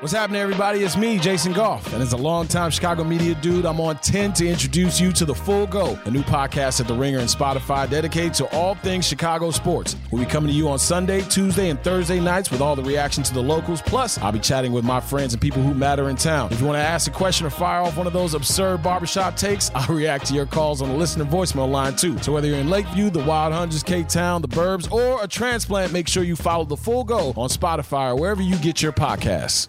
What's happening, everybody? It's me, Jason Goff. And as a longtime Chicago media dude, I'm on 10 to introduce you to The Full Go, a new podcast at The Ringer and Spotify dedicated to all things Chicago sports. We'll be coming to you on Sunday, Tuesday, and Thursday nights with all the reaction to the locals. Plus, I'll be chatting with my friends and people who matter in town. If you want to ask a question or fire off one of those absurd barbershop takes, I'll react to your calls on the listener voicemail line, too. So whether you're in Lakeview, the Wild Hundreds, Cape Town, the Burbs, or a transplant, make sure you follow The Full Go on Spotify or wherever you get your podcasts.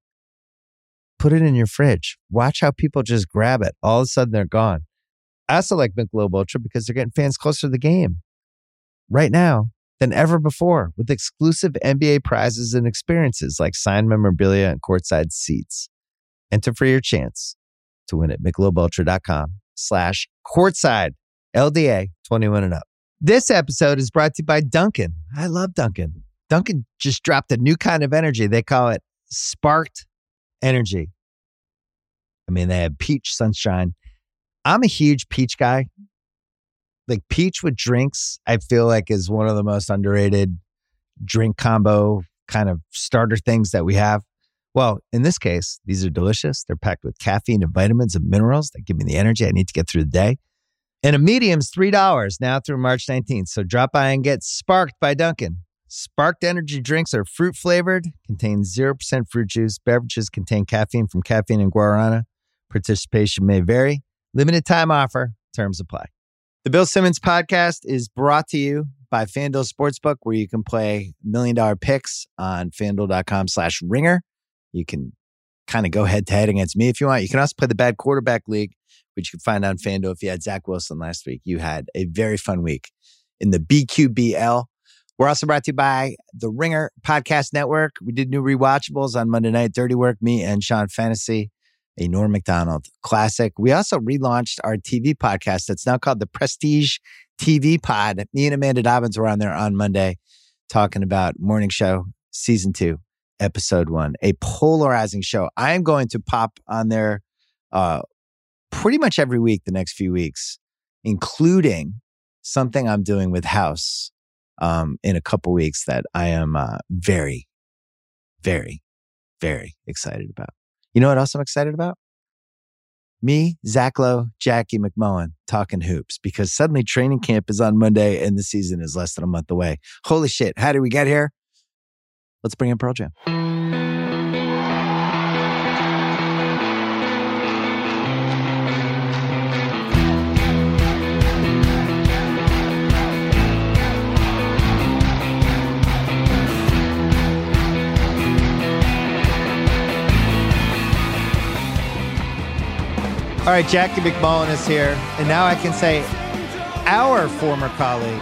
put it in your fridge. Watch how people just grab it. All of a sudden, they're gone. I also like Michelob Ultra because they're getting fans closer to the game right now than ever before with exclusive NBA prizes and experiences like signed memorabilia and courtside seats. Enter for your chance to win at michelobultra.com slash courtside LDA 21 and up. This episode is brought to you by Dunkin'. I love Dunkin'. Dunkin' just dropped a new kind of energy. They call it sparked energy. I mean, they have peach sunshine. I'm a huge peach guy. Like peach with drinks, I feel like is one of the most underrated drink combo kind of starter things that we have. Well, in this case, these are delicious. They're packed with caffeine and vitamins and minerals that give me the energy I need to get through the day. And a medium's $3 now through March 19th. So drop by and get sparked by Dunkin'. Sparked energy drinks are fruit flavored, contain 0% fruit juice. Beverages contain caffeine from caffeine and guarana. Participation may vary. Limited time offer. Terms apply. The Bill Simmons podcast is brought to you by FanDuel Sportsbook, where you can play million dollar picks on fanduel.com slash ringer. You can kind of go head to head against me if you want. You can also play the bad quarterback league, which you can find on FanDuel. If you had Zach Wilson last week, you had a very fun week in the BQBL. We're also brought to you by the Ringer Podcast Network. We did new rewatchables on Monday night, Dirty Work, me and Sean Fennessey, a Norm Macdonald classic. We also relaunched our TV podcast that's now called the Prestige TV Pod. Me and Amanda Dobbins were on there on Monday talking about Morning Show Season 2, Episode 1, a polarizing show. I am going to pop on there uh, pretty much every week the next few weeks, including something I'm doing with House um, in a couple weeks that I am uh, very, very, very excited about. You know what else I'm excited about? Me, Zach Lowe, Jackie MacMullan talking hoops because suddenly training camp is on Monday and the season is less than a month away. Holy shit. How did we get here? Let's bring in Pearl Jam. All right, Jackie MacMullan is here. And now I can say our former colleague,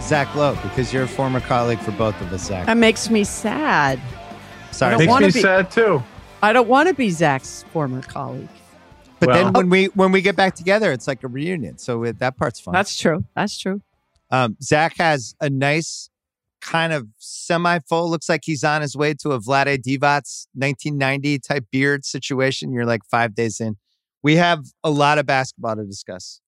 Zach Lowe, because you're a former colleague for both of us, Zach. That makes me sad. Sorry. I Makes wanna me be- sad too. I don't want to be Zach's former colleague. But Well- then when we when we get back together, it's like a reunion. So it, that part's fun. That's true. That's true. Um, Zach has a nice kind of semi full. Looks like he's on his way to a Vlade Divac 1990 type beard situation. You're like five days in. We have a lot of basketball to discuss.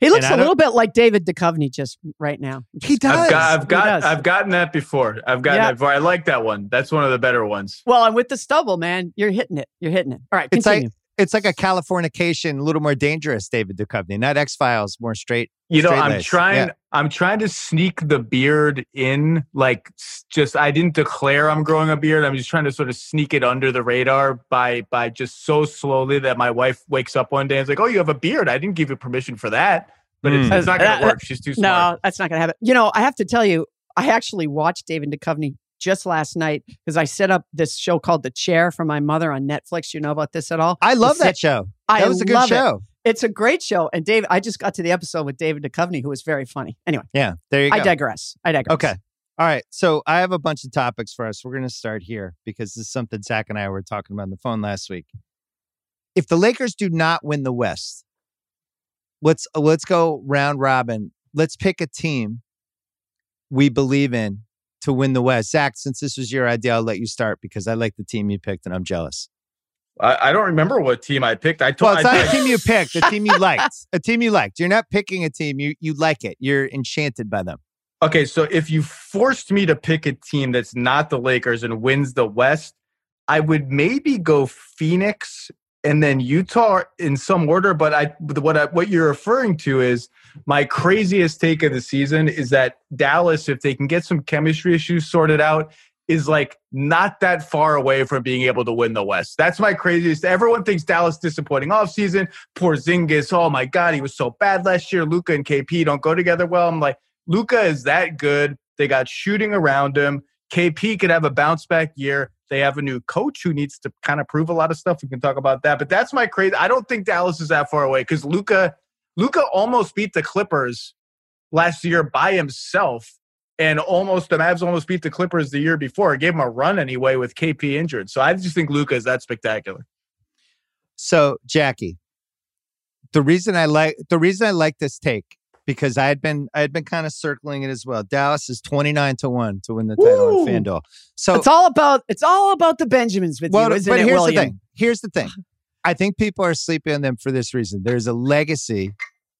He looks I a don't- little bit like David Duchovny just right now. He does. I've got, I've got, does. I've gotten that before. I've gotten Yeah. that before. I like that one. That's one of the better ones. Well, and with the stubble, man, you're hitting it. You're hitting it. All right, It's continue. like it's like a Californication, a little more dangerous, David Duchovny. Not X Files, more straight. You know, I'm trying. yeah. I'm trying to sneak the beard in. Like, just I didn't declare I'm growing a beard. I'm just trying to sort of sneak it under the radar by by just so slowly that my wife wakes up one day and is like, "Oh, you have a beard. I didn't give you permission for that." But it's, Hmm. it's not going Uh, to work. She's too smart. no, that's not going to happen. You know, I have to tell you, I actually watched David Duchovny just last night because I set up this show called The Chair for my mother on Netflix. You know about this at all? I love that set- show. I That was a good love it. show. It's a great show. And Dave, I just got to the episode with David Duchovny, who was very funny. Anyway, Yeah, there you go. I digress. I digress. Okay. All right. So I have a bunch of topics for us. We're going to start here because this is something Zach and I were talking about on the phone last week. if the Lakers do not win the West, let's let's go round robin. Let's pick a team we believe in to win the West. Zach, since this was your idea, I'll let you start because I like the team you picked and I'm jealous. I, I don't remember what team I picked. I told Well, it's I, not a team you picked, a team you liked. A team you liked. You're not picking a team, you you like it. You're enchanted by them. Okay, so if you forced me to pick a team that's not the Lakers and wins the West, I would maybe go Phoenix and then Utah in some order. But I, what I, what you're referring to is my craziest take of the season is that Dallas, if they can get some chemistry issues sorted out, is like not that far away from being able to win the West. That's my craziest. Everyone thinks Dallas disappointing offseason. Porzingis, oh my God, he was so bad last year. Luka and KP don't go together well. I'm like, Luka is that good. They got shooting around him. KP could have a bounce back year. They have a new coach who needs to kind of prove a lot of stuff. We can talk about that. But that's my crazy. I don't think Dallas is that far away because Luka Luka almost beat the Clippers last year by himself, and almost the Mavs almost beat the Clippers the year before. It gave him a run anyway with KP injured. So I just think Luka is that spectacular. So, Jackie, the reason I like the reason I like this take because I had been I had been kind of circling it as well. Dallas is 29 to 1 to win the title Woo! on FanDuel. So it's all about it's all about the Benjamins with well, you, isn't but it, here's William? the thing. Here's the thing. I think people are sleeping on them for this reason. There's a legacy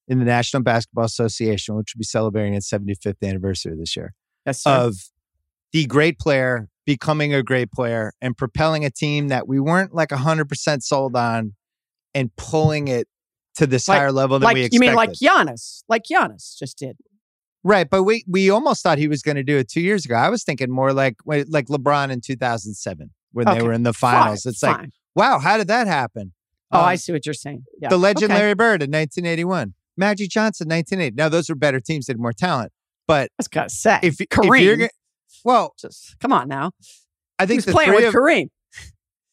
in the National Basketball Association, which will be celebrating its 75th anniversary this year, Yes, sir. of the great player becoming a great player and propelling a team that we weren't like 100% sold on and pulling it to this Like- higher level than like we you mean like Giannis, like Giannis just did. Right, but we we almost thought he was going to do it two years ago. I was thinking more like like LeBron in 2007 when they were in the finals. Fine, it's like, fine. wow, how did that happen? oh, Um, I see what you're saying. Yeah. The legend Okay. Larry Bird in 1981, Magic Johnson 1980. Now those were better teams, they had more talent. But That's gotta say. if, if Kareem, you're gonna, well, just come on now. I He think was the playing with of, Kareem.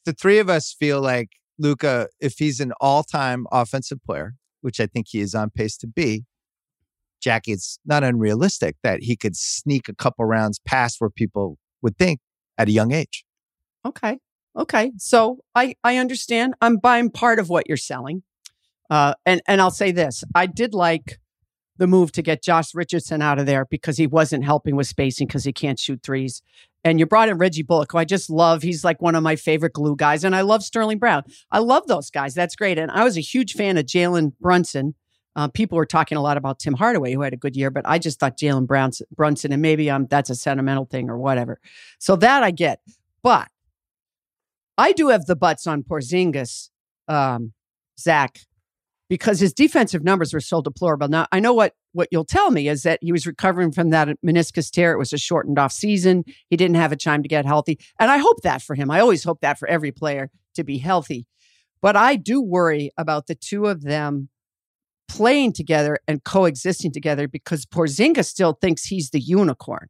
the three of us feel like Luka, if he's an all-time offensive player, which I think he is on pace to be, Jackie, it's not unrealistic that he could sneak a couple rounds past where people would think at a young age. Okay. Okay. So I I understand. I'm buying part of what you're selling. Uh and and I'll say this. I did like the move to get Josh Richardson out of there because he wasn't helping with spacing because he can't shoot threes. And you brought in Reggie Bullock, who I just love. He's like one of my favorite glue guys. And I love Sterling Brown. I love those guys. That's great. And I was a huge fan of Jalen Brunson. Uh, people were talking a lot about Tim Hardaway, who had a good year, but I just thought Jalen Brown's- Brunson, and maybe um, that's a sentimental thing or whatever. So that I get. But I do have the butts on Porzingis, um, Zach, because his defensive numbers were so deplorable. Now I know what what you'll tell me is that he was recovering from that meniscus tear. It was a shortened off season. He didn't have a time to get healthy, and I hope that for him. I always hope that for every player to be healthy. But I do worry about the two of them playing together and coexisting together because Porzingis still thinks he's the unicorn,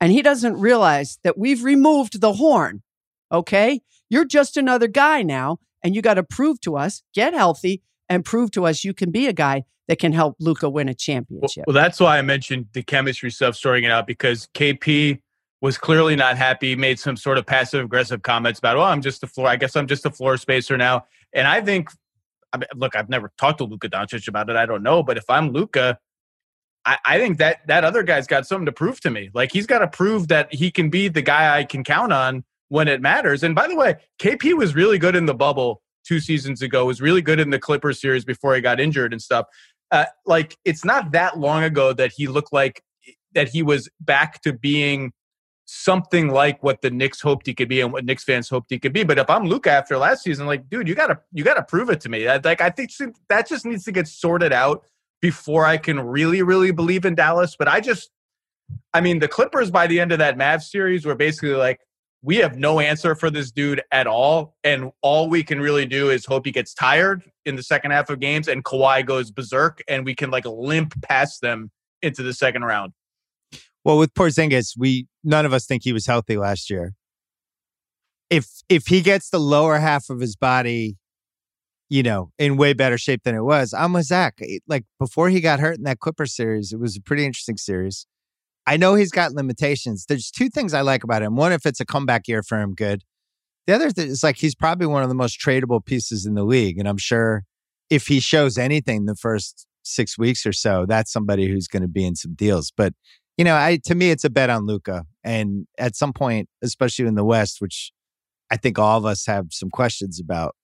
and he doesn't realize that we've removed the horn. Okay, you're just another guy now, and you got to prove to us, get healthy, and prove to us you can be a guy that can help Luka win a championship. well, that's why I mentioned the chemistry stuff, sorting it out because KP was clearly not happy. Made some sort of passive aggressive comments about, "Oh, I'm just a floor. I guess I'm just a floor spacer now." And I think, I mean, look, I've never talked to Luka Doncic about it. I don't know, but if I'm Luka, I, I think that that other guy's got something to prove to me. Like he's got to prove that he can be the guy I can count on when it matters. And by the way, KP was really good in the bubble two seasons ago. Was really good in the Clippers series before he got injured and stuff. Uh, like it's not that long ago that he looked like that he was back to being something like what the Knicks hoped he could be and what Knicks fans hoped he could be. But if I'm Luka after last season, like, dude, you gotta you gotta prove it to me. Like I think that just needs to get sorted out before I can really really believe in Dallas. But I just, I mean, the Clippers by the end of that Mavs series were basically like. We have no answer for this dude at all. And all we can really do is hope he gets tired in the second half of games and Kawhi goes berserk and we can like limp past them into the second round. Well, with Porzingis, we none of us think he was healthy last year. If if he gets the lower half of his body, you know, in way better shape than it was, I'm with Zach. Like before he got hurt in that Clipper series, it was a pretty interesting series. I know he's got limitations. There's two things I like about him. One, if it's a comeback year for him, good. The other thing is like he's probably one of the most tradable pieces in the league. And I'm sure if he shows anything the first six weeks or so, that's somebody who's going to be in some deals. But you know, I to me it's a bet on Luka. And at some point, especially in the West, which I think all of us have some questions about,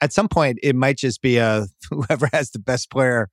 at some point it might just be uh, a whoever has the best player,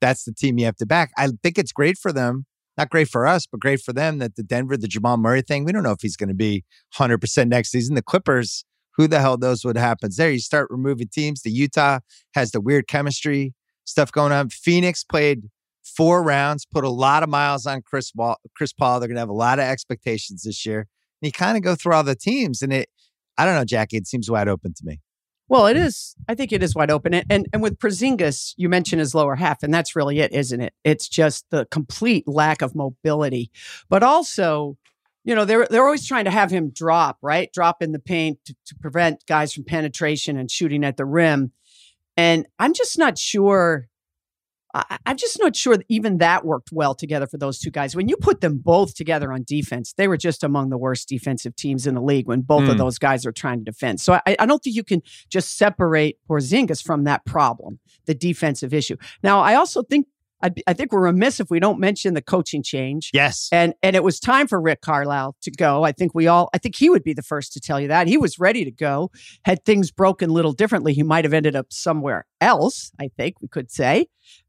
that's the team you have to back. I think it's great for them. Not great for us, but great for them that the Denver, the Jamal Murray thing, we don't know if he's going to be 100% next season. The Clippers, who the hell knows what happens there? You start removing teams. The Utah has the weird chemistry stuff going on. Phoenix played four rounds, put a lot of miles on Chris Paul. Chris Paul. They're going to have a lot of expectations this year. And you kind of go through all the teams, and it, I don't know, Jackie, it seems wide open to me. Well, it is. I think it is wide open. And, and with Porzingis, you mentioned his lower half, and that's really it, isn't it? It's just the complete lack of mobility, but also, you know, they're they're always trying to have him drop, right? Drop in the paint to, to prevent guys from penetration and shooting at the rim. And I'm just not sure I, am just not sure that even that worked well together for those two guys. When you put them both together on defense, they were just among the worst defensive teams in the league when both mm. of hmm. those guys are trying to defend. So I, I, don't think you can just separate Porzingis from that problem, the defensive issue. Now, I also think I, I, think we're remiss if we don't mention the coaching change. Yes, and and it was time for Rick Carlisle to go. I think we all. I think he would be the first to tell you that he was ready to go. Had things broken a little differently, he might have ended up somewhere else. I think we could say.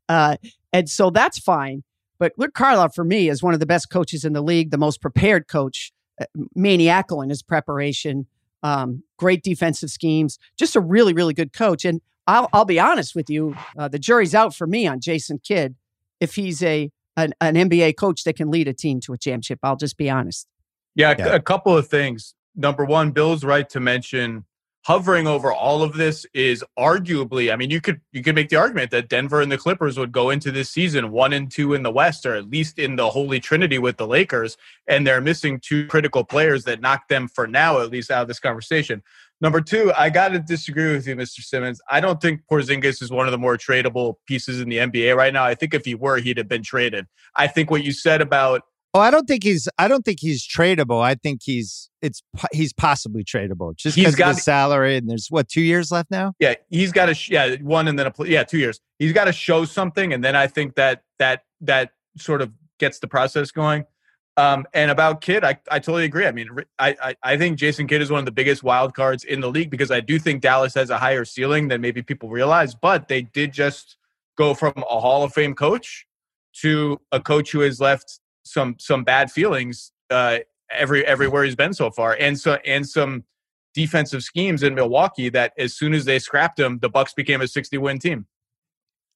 Uh, and so that's fine. But Rick Carlisle, for me, is one of the best coaches in the league, the most prepared coach, uh, maniacal in his preparation, um, great defensive schemes, just a really, really good coach. And I'll, I'll be honest with you, uh, the jury's out for me on Jason Kidd if he's a an, an, NBA coach that can lead a team to a championship. I'll just be honest. Yeah, yeah. a couple of things. Number one, Bill's right to mention hovering over all of this is arguably i mean you could you could make the argument that denver and the clippers would go into this season one and two in the west or at least in the holy trinity with the lakers and they're missing two critical players that knock them for now at least out of this conversation. Number two i gotta disagree with you mr simmons. I don't think porzingis is one of the more tradable pieces in the nba right now. I think if he were he'd have been traded. I think what you said about Oh, I don't think he's. I don't think he's tradable. I think he's. It's he's possibly tradable just because of his salary. And there's what two years left now. Yeah, he's got to. Yeah, one and then a. Yeah, two years. He's got to show something, and then I think that that that sort of gets the process going. Um, and about Kidd, I, I totally agree. I mean, I, I, I think Jason Kidd is one of the biggest wild cards in the league because I do think Dallas has a higher ceiling than maybe people realize. But they did just go from a Hall of Fame coach to a coach who has left some some bad feelings uh, every everywhere he's been so far, and so and some defensive schemes in Milwaukee that as soon as they scrapped him, the Bucks became a 60 win team.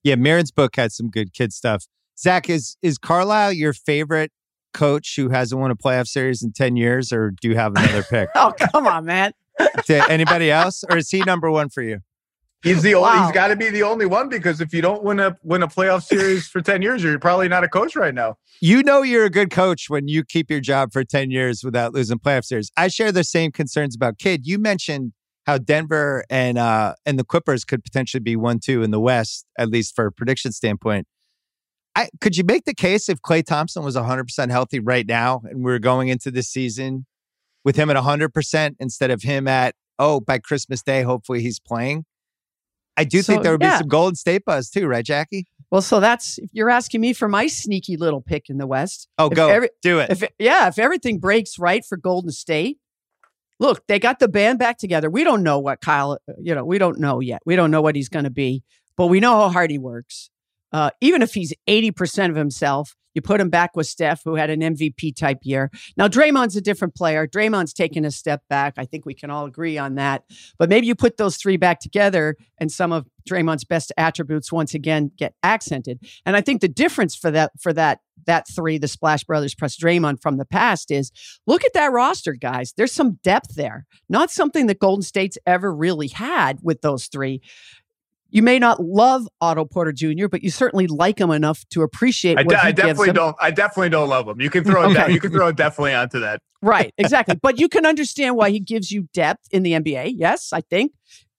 Yeah, Marin's book had some good Kidd stuff. Zach, is is Carlisle your favorite coach who hasn't won a playoff series in 10 years, or do you have another pick? oh, come on, man. anybody else, or is he number one for you? He's the only. Wow. He's got to be the only one because if you don't win a win a playoff series for ten years, you're probably not a coach right now. You know you're a good coach when you keep your job for ten years without losing playoff series. I share the same concerns about Kidd. You mentioned how Denver and uh and the Clippers could potentially be one two in the West, at least for a prediction standpoint. I could you make the case if Klay Thompson was 100 percent healthy right now, and we are going into this season with him at 100 percent instead of him at oh by Christmas Day, hopefully he's playing I do so, think there would yeah. be some Golden State buzz too, right, Jackie? Well, so that's if you're asking me for my sneaky little pick in the West. Oh, go every, do it. If, yeah, if everything breaks right for Golden State, look, they got the band back together. We don't know what Klay, you know, we don't know yet. We don't know what he's going to be, but we know how hard he works. Uh, even if he's 80% of himself, you put him back with Steph, who had an MVP type year. Now, Draymond's a different player. Draymond's taken a step back. I think we can all agree on that. But maybe you put those three back together and some of Draymond's best attributes once again get accented. And I think the difference for that for that that three, the Splash Brothers plus Draymond from the past is look at that roster, guys. There's some depth there. Not something that Golden State's ever really had with those three you may not love Otto Porter Jr., but you certainly like him enough to appreciate. What I, de- I definitely don't. I definitely don't love him. You can throw okay. de- you can throw it definitely onto that. Right, exactly. but you can understand why he gives you depth in the NBA. Yes, I think.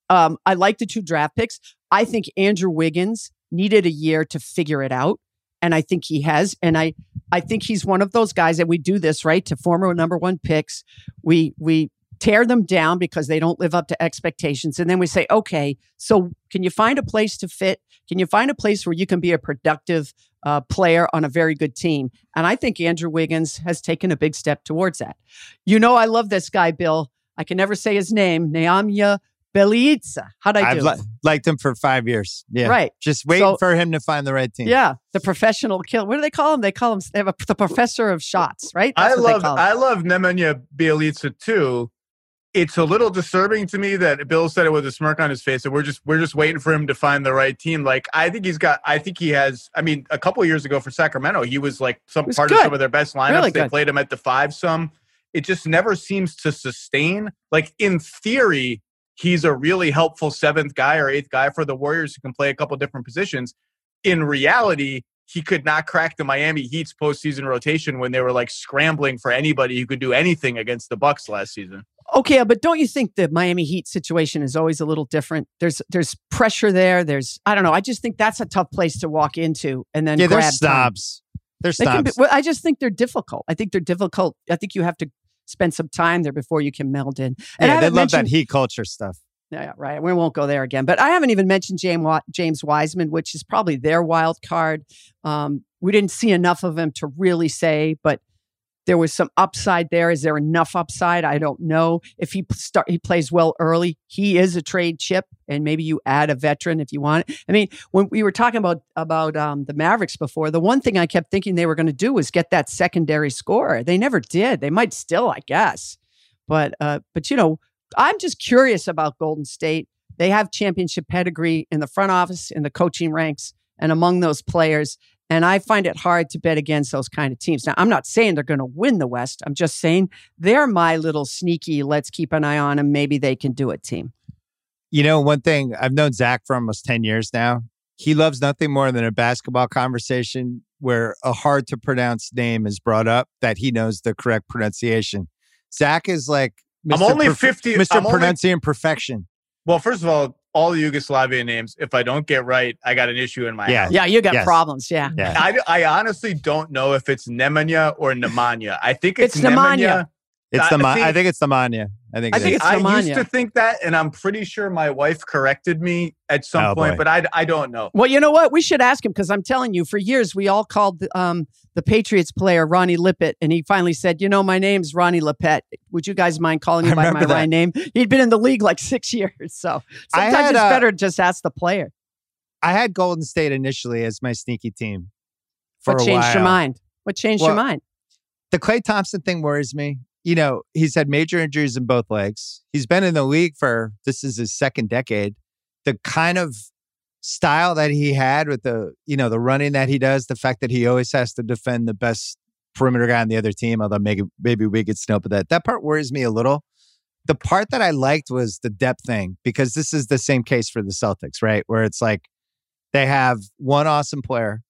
Um, I like the two draft picks. I think Andrew Wiggins needed a year to figure it out, and I think he has. And I I think he's one of those guys that we do this right to former number one picks. We we tear them down because they don't live up to expectations. And then we say, okay, so can you find a place to fit? Can you find a place where you can be a productive uh, player on a very good team? And I think Andrew Wiggins has taken a big step towards that. You know, I love this guy, Bill. I can never say his name, Neamia Bjelica. How'd I do? I've li- liked him for five years. Yeah. Right. Just waiting So- for him to find the right team. Yeah, the professional kill. What do they call him? They call him they have a, the professor of shots, right? I That's what they love call him. I love Nemanja Bjelica too. It's a little disturbing to me that Bill said it with a smirk on his face that we're just we're just waiting for him to find the right team. Like I think he's got I think he has I mean a couple of years ago for Sacramento he was like some was part good. of some of their best lineups. Really they good. played him at the five some. It just never seems to sustain. Like in theory, he's a really helpful seventh guy or eighth guy for the Warriors who can play a couple different positions. In reality, he could not crack the Miami Heat's postseason rotation when they were like scrambling for anybody who could do anything against the Bucks last season. Okay, but don't you think the Miami Heat situation is always a little different? There's there's pressure there. There's I don't know. I just think that's a tough place to walk into and then Yeah, grab time. snobs. They're They be, well, I just think they're difficult. I think they're difficult. I think you have to spend some time there before you can meld in. And I they love that heat culture stuff. Yeah, right. We won't go there again. But I haven't even mentioned James James Wiseman, which is probably their wild card. Um, we didn't see enough of him to really say, but there was some upside there. Is there enough upside? I don't know. If he start, he plays well early. He is a trade chip, and maybe you add a veteran if you want. I mean, when we were talking about about um, the Mavericks before, the one thing I kept thinking they were going to do was get that secondary scorer. They never did. They might still, I guess. But uh, but you know, I'm just curious about Golden State. They have championship pedigree in the front office, in the coaching ranks, and among those players. And I find it hard to bet against those kind of teams. Now, I'm not saying they're going to win the West. I'm just saying they're my little sneaky, let's keep an eye on them. Maybe they can do it team. You know, one thing I've known Zach for almost 10 years now. He loves nothing more than a basketball conversation where a hard to pronounce name is brought up that he knows the correct pronunciation. Zach is like I'm only Perf- 50 Mr. I'm only- Pronunciation Perfection. Well, first of all, all the Yugoslavian names, if I don't get right, I got an issue in my Yeah. house. Yeah, you got Yes. problems. Yeah. Yeah. I, I honestly don't know if it's Nemanja or Nemanja. I think it's, It's Nemanja. Nemanja. It's I- the Ma- see- I think it's the Manya. I think I it think is. it's I used to think that, and I'm pretty sure my wife corrected me at some Oh, point, boy. but I, I don't know. Well, you know what? We should ask him because I'm telling you, for years we all called um, the Patriots player Ronnie Lippett, and he finally said, "You know, my name's Ronnie Lippett. Would you guys mind calling me by my right name?" He'd been in the league like six years, so sometimes had, it's uh, better to just ask the player. I had Golden State initially as my sneaky team. For What a changed your mind? What changed your mind? the Klay Thompson thing worries me. You know, he's had major injuries in both legs. He's been in the league for this is his second decade. The kind of style that he had with the, you know, the running that he does, the fact that he always has to defend the best perimeter guy on the other team, although maybe maybe we could snow, but that that part worries me a little. The part that I liked was the depth thing because this is the same case for the Celtics, right? Where it's like they have one awesome player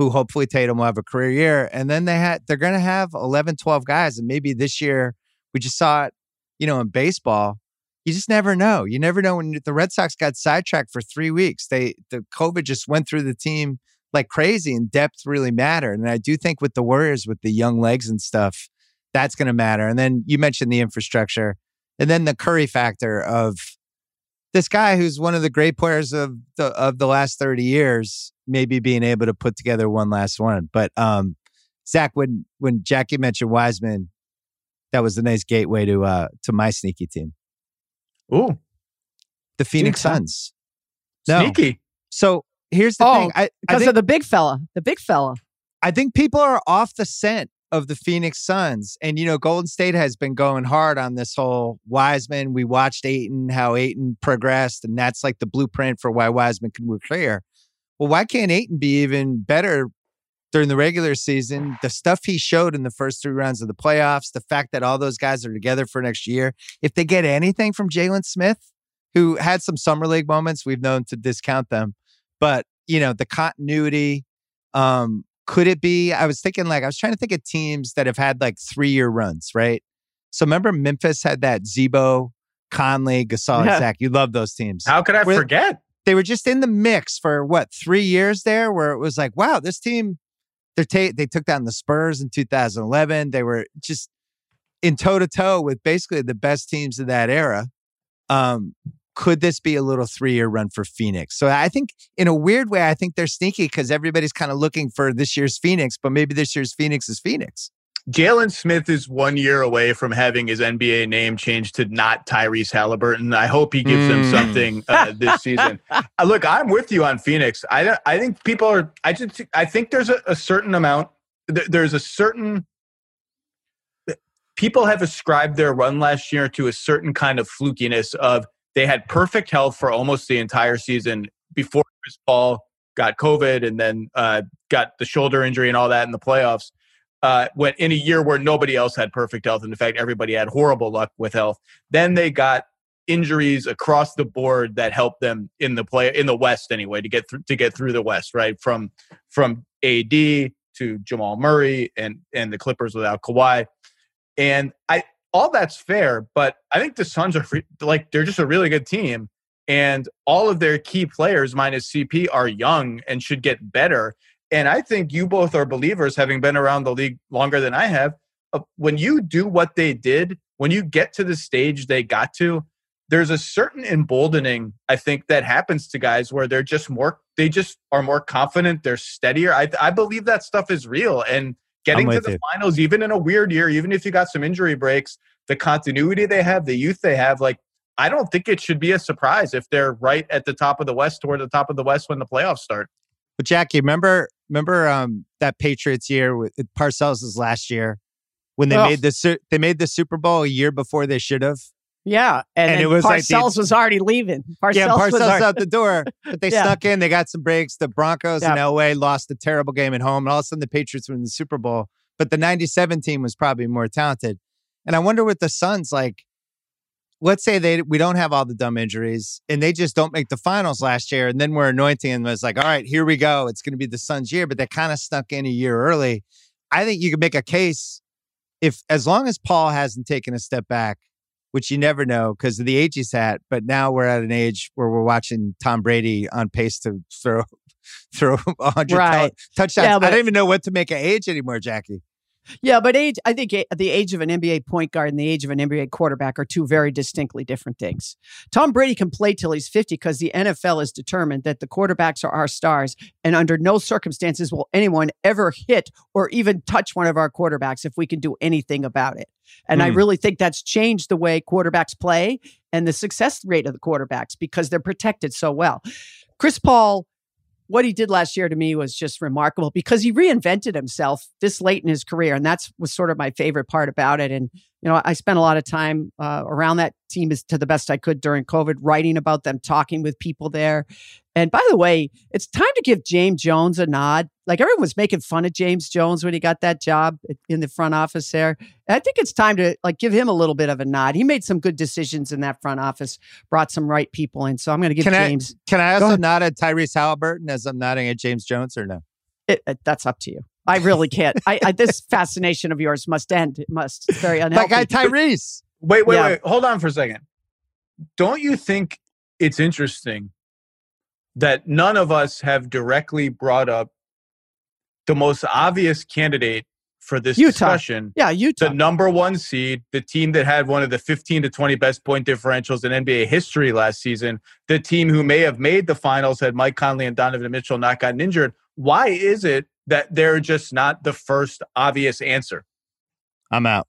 who hopefully Tatum will have a career year. And then they had they're gonna have 11, 12 guys. And maybe this year we just saw it, you know, in baseball. You just never know. You never know when the Red Sox got sidetracked for three weeks. They the COVID just went through the team like crazy and depth really mattered. And I do think with the Warriors, with the young legs and stuff, that's gonna matter. And then you mentioned the infrastructure. And then the Curry factor of this guy who's one of the great players of the of the last 30 years maybe being able to put together one last one but um zach when when jackie mentioned wiseman that was a nice gateway to uh to my sneaky team Ooh, the phoenix so? suns no sneaky. so here's the Oh, thing i I Because think, of the big fella, the big fella. I think people are off the scent of the Phoenix Suns. And, you know, Golden State has been going hard on this whole Wiseman. We watched Ayton, how Ayton progressed, and that's like the blueprint for why Wiseman can move clear. Well, why can't Ayton be even better during the regular season? The stuff he showed in the first three rounds of the playoffs, the fact that all those guys are together for next year. If they get anything from Jalen Smith, who had some summer league moments, we've known to discount them. But, you know, the continuity, um, could it be? I was thinking like I was trying to think of teams that have had like three year runs, right? So remember Memphis had that Z-Bo, Conley, Gasol, Yeah. Zach. You love those teams. How could I With- forget? They were just in the mix for what three years there, where it was like, wow, this team. They ta- they took down the Spurs in 2011. They were just in toe to toe with basically the best teams of that era. Um, could this be a little three year run for Phoenix? So I think, in a weird way, I think they're sneaky because everybody's kind of looking for this year's Phoenix, but maybe this year's Phoenix is Phoenix. Jalen Smith is one year away from having his NBA name changed to not Tyrese Halliburton. I hope he gives mm. them something uh, this season. uh, look, I'm with you on Phoenix. I I think people are. I just I think there's a, a certain amount. Th- there's a certain people have ascribed their run last year to a certain kind of flukiness of they had perfect health for almost the entire season before Chris Paul got COVID and then uh, got the shoulder injury and all that in the playoffs uh, when in a year where nobody else had perfect health, and in fact everybody had horrible luck with health. Then they got injuries across the board that helped them in the play in the West anyway to get through to get through the West, right? From from AD to Jamal Murray and and the Clippers without Kawhi, and I all that's fair, but I think the Suns are like they're just a really good team, and all of their key players minus CP are young and should get better. And I think you both are believers, having been around the league longer than I have. When you do what they did, when you get to the stage they got to, there's a certain emboldening I think that happens to guys where they're just more, they just are more confident, they're steadier. I, I believe that stuff is real. And getting to the finals, even in a weird year, even if you got some injury breaks, the continuity they have, the youth they have, like I don't think it should be a surprise if they're right at the top of the West toward the top of the West when the playoffs start. But Jackie, remember remember um, that Patriots year with Parcells' last year when they made the they made the Super Bowl a year before they should have. Yeah, and, and it was Parcells like the, was already leaving. Parcells yeah, Parcells was already, out the door, but they yeah. snuck in. They got some breaks. The Broncos yeah. in Elway lost a terrible game at home, and all of a sudden the Patriots win the Super Bowl. But the '97 team was probably more talented. And I wonder what the Suns like let's say they we don't have all the dumb injuries and they just don't make the finals last year and then we're anointing and was like all right here we go it's going to be the suns year but they kind of snuck in a year early. I think you could make a case if as long as paul hasn't taken a step back which you never know because of the age he's at but now we're at an age where we're watching tom brady on pace to throw throw 100 right. touchdowns. Yeah, but, i don't even know what to make of age anymore jackie yeah, but age, I think the age of an NBA point guard and the age of an NBA quarterback are two very distinctly different things. Tom Brady can play till he's 50 because the NFL is determined that the quarterbacks are our stars. And under no circumstances will anyone ever hit or even touch one of our quarterbacks if we can do anything about it. And mm. I hmm. really think that's changed the way quarterbacks play and the success rate of the quarterbacks because they're protected so well. Chris Paul what he did last year to me was just remarkable because he reinvented himself this late in his career. And that's was sort of my favorite part about it. And, you know, I spent a lot of time uh, around that team as to the best I could during COVID, writing about them, talking with people there. And by the way, it's time to give James Jones a nod. Like everyone was making fun of James Jones when he got that job in the front office there. I think it's time to like give him a little bit of a nod. He made some good decisions in that front office, brought some right people in. So I'm going to give can James. I, can I also nod at Tyrese Halliburton as I'm nodding at James Jones or no? It, it, that's up to you. I really can't. I, I, this fascination of yours must end. It must. It's very unhealthy. Like Tyrese. Wait, wait, yeah. wait. Hold on for a second. Don't you think it's interesting that none of us have directly brought up the most obvious candidate for this Utah. discussion. Yeah, Utah. The number one seed, the team that had one of the 15 to 20 best point differentials in NBA history last season, the team who may have made the finals had Mike Conley and Donovan Mitchell not gotten injured. Why is it that they're just not the first obvious answer? I'm out.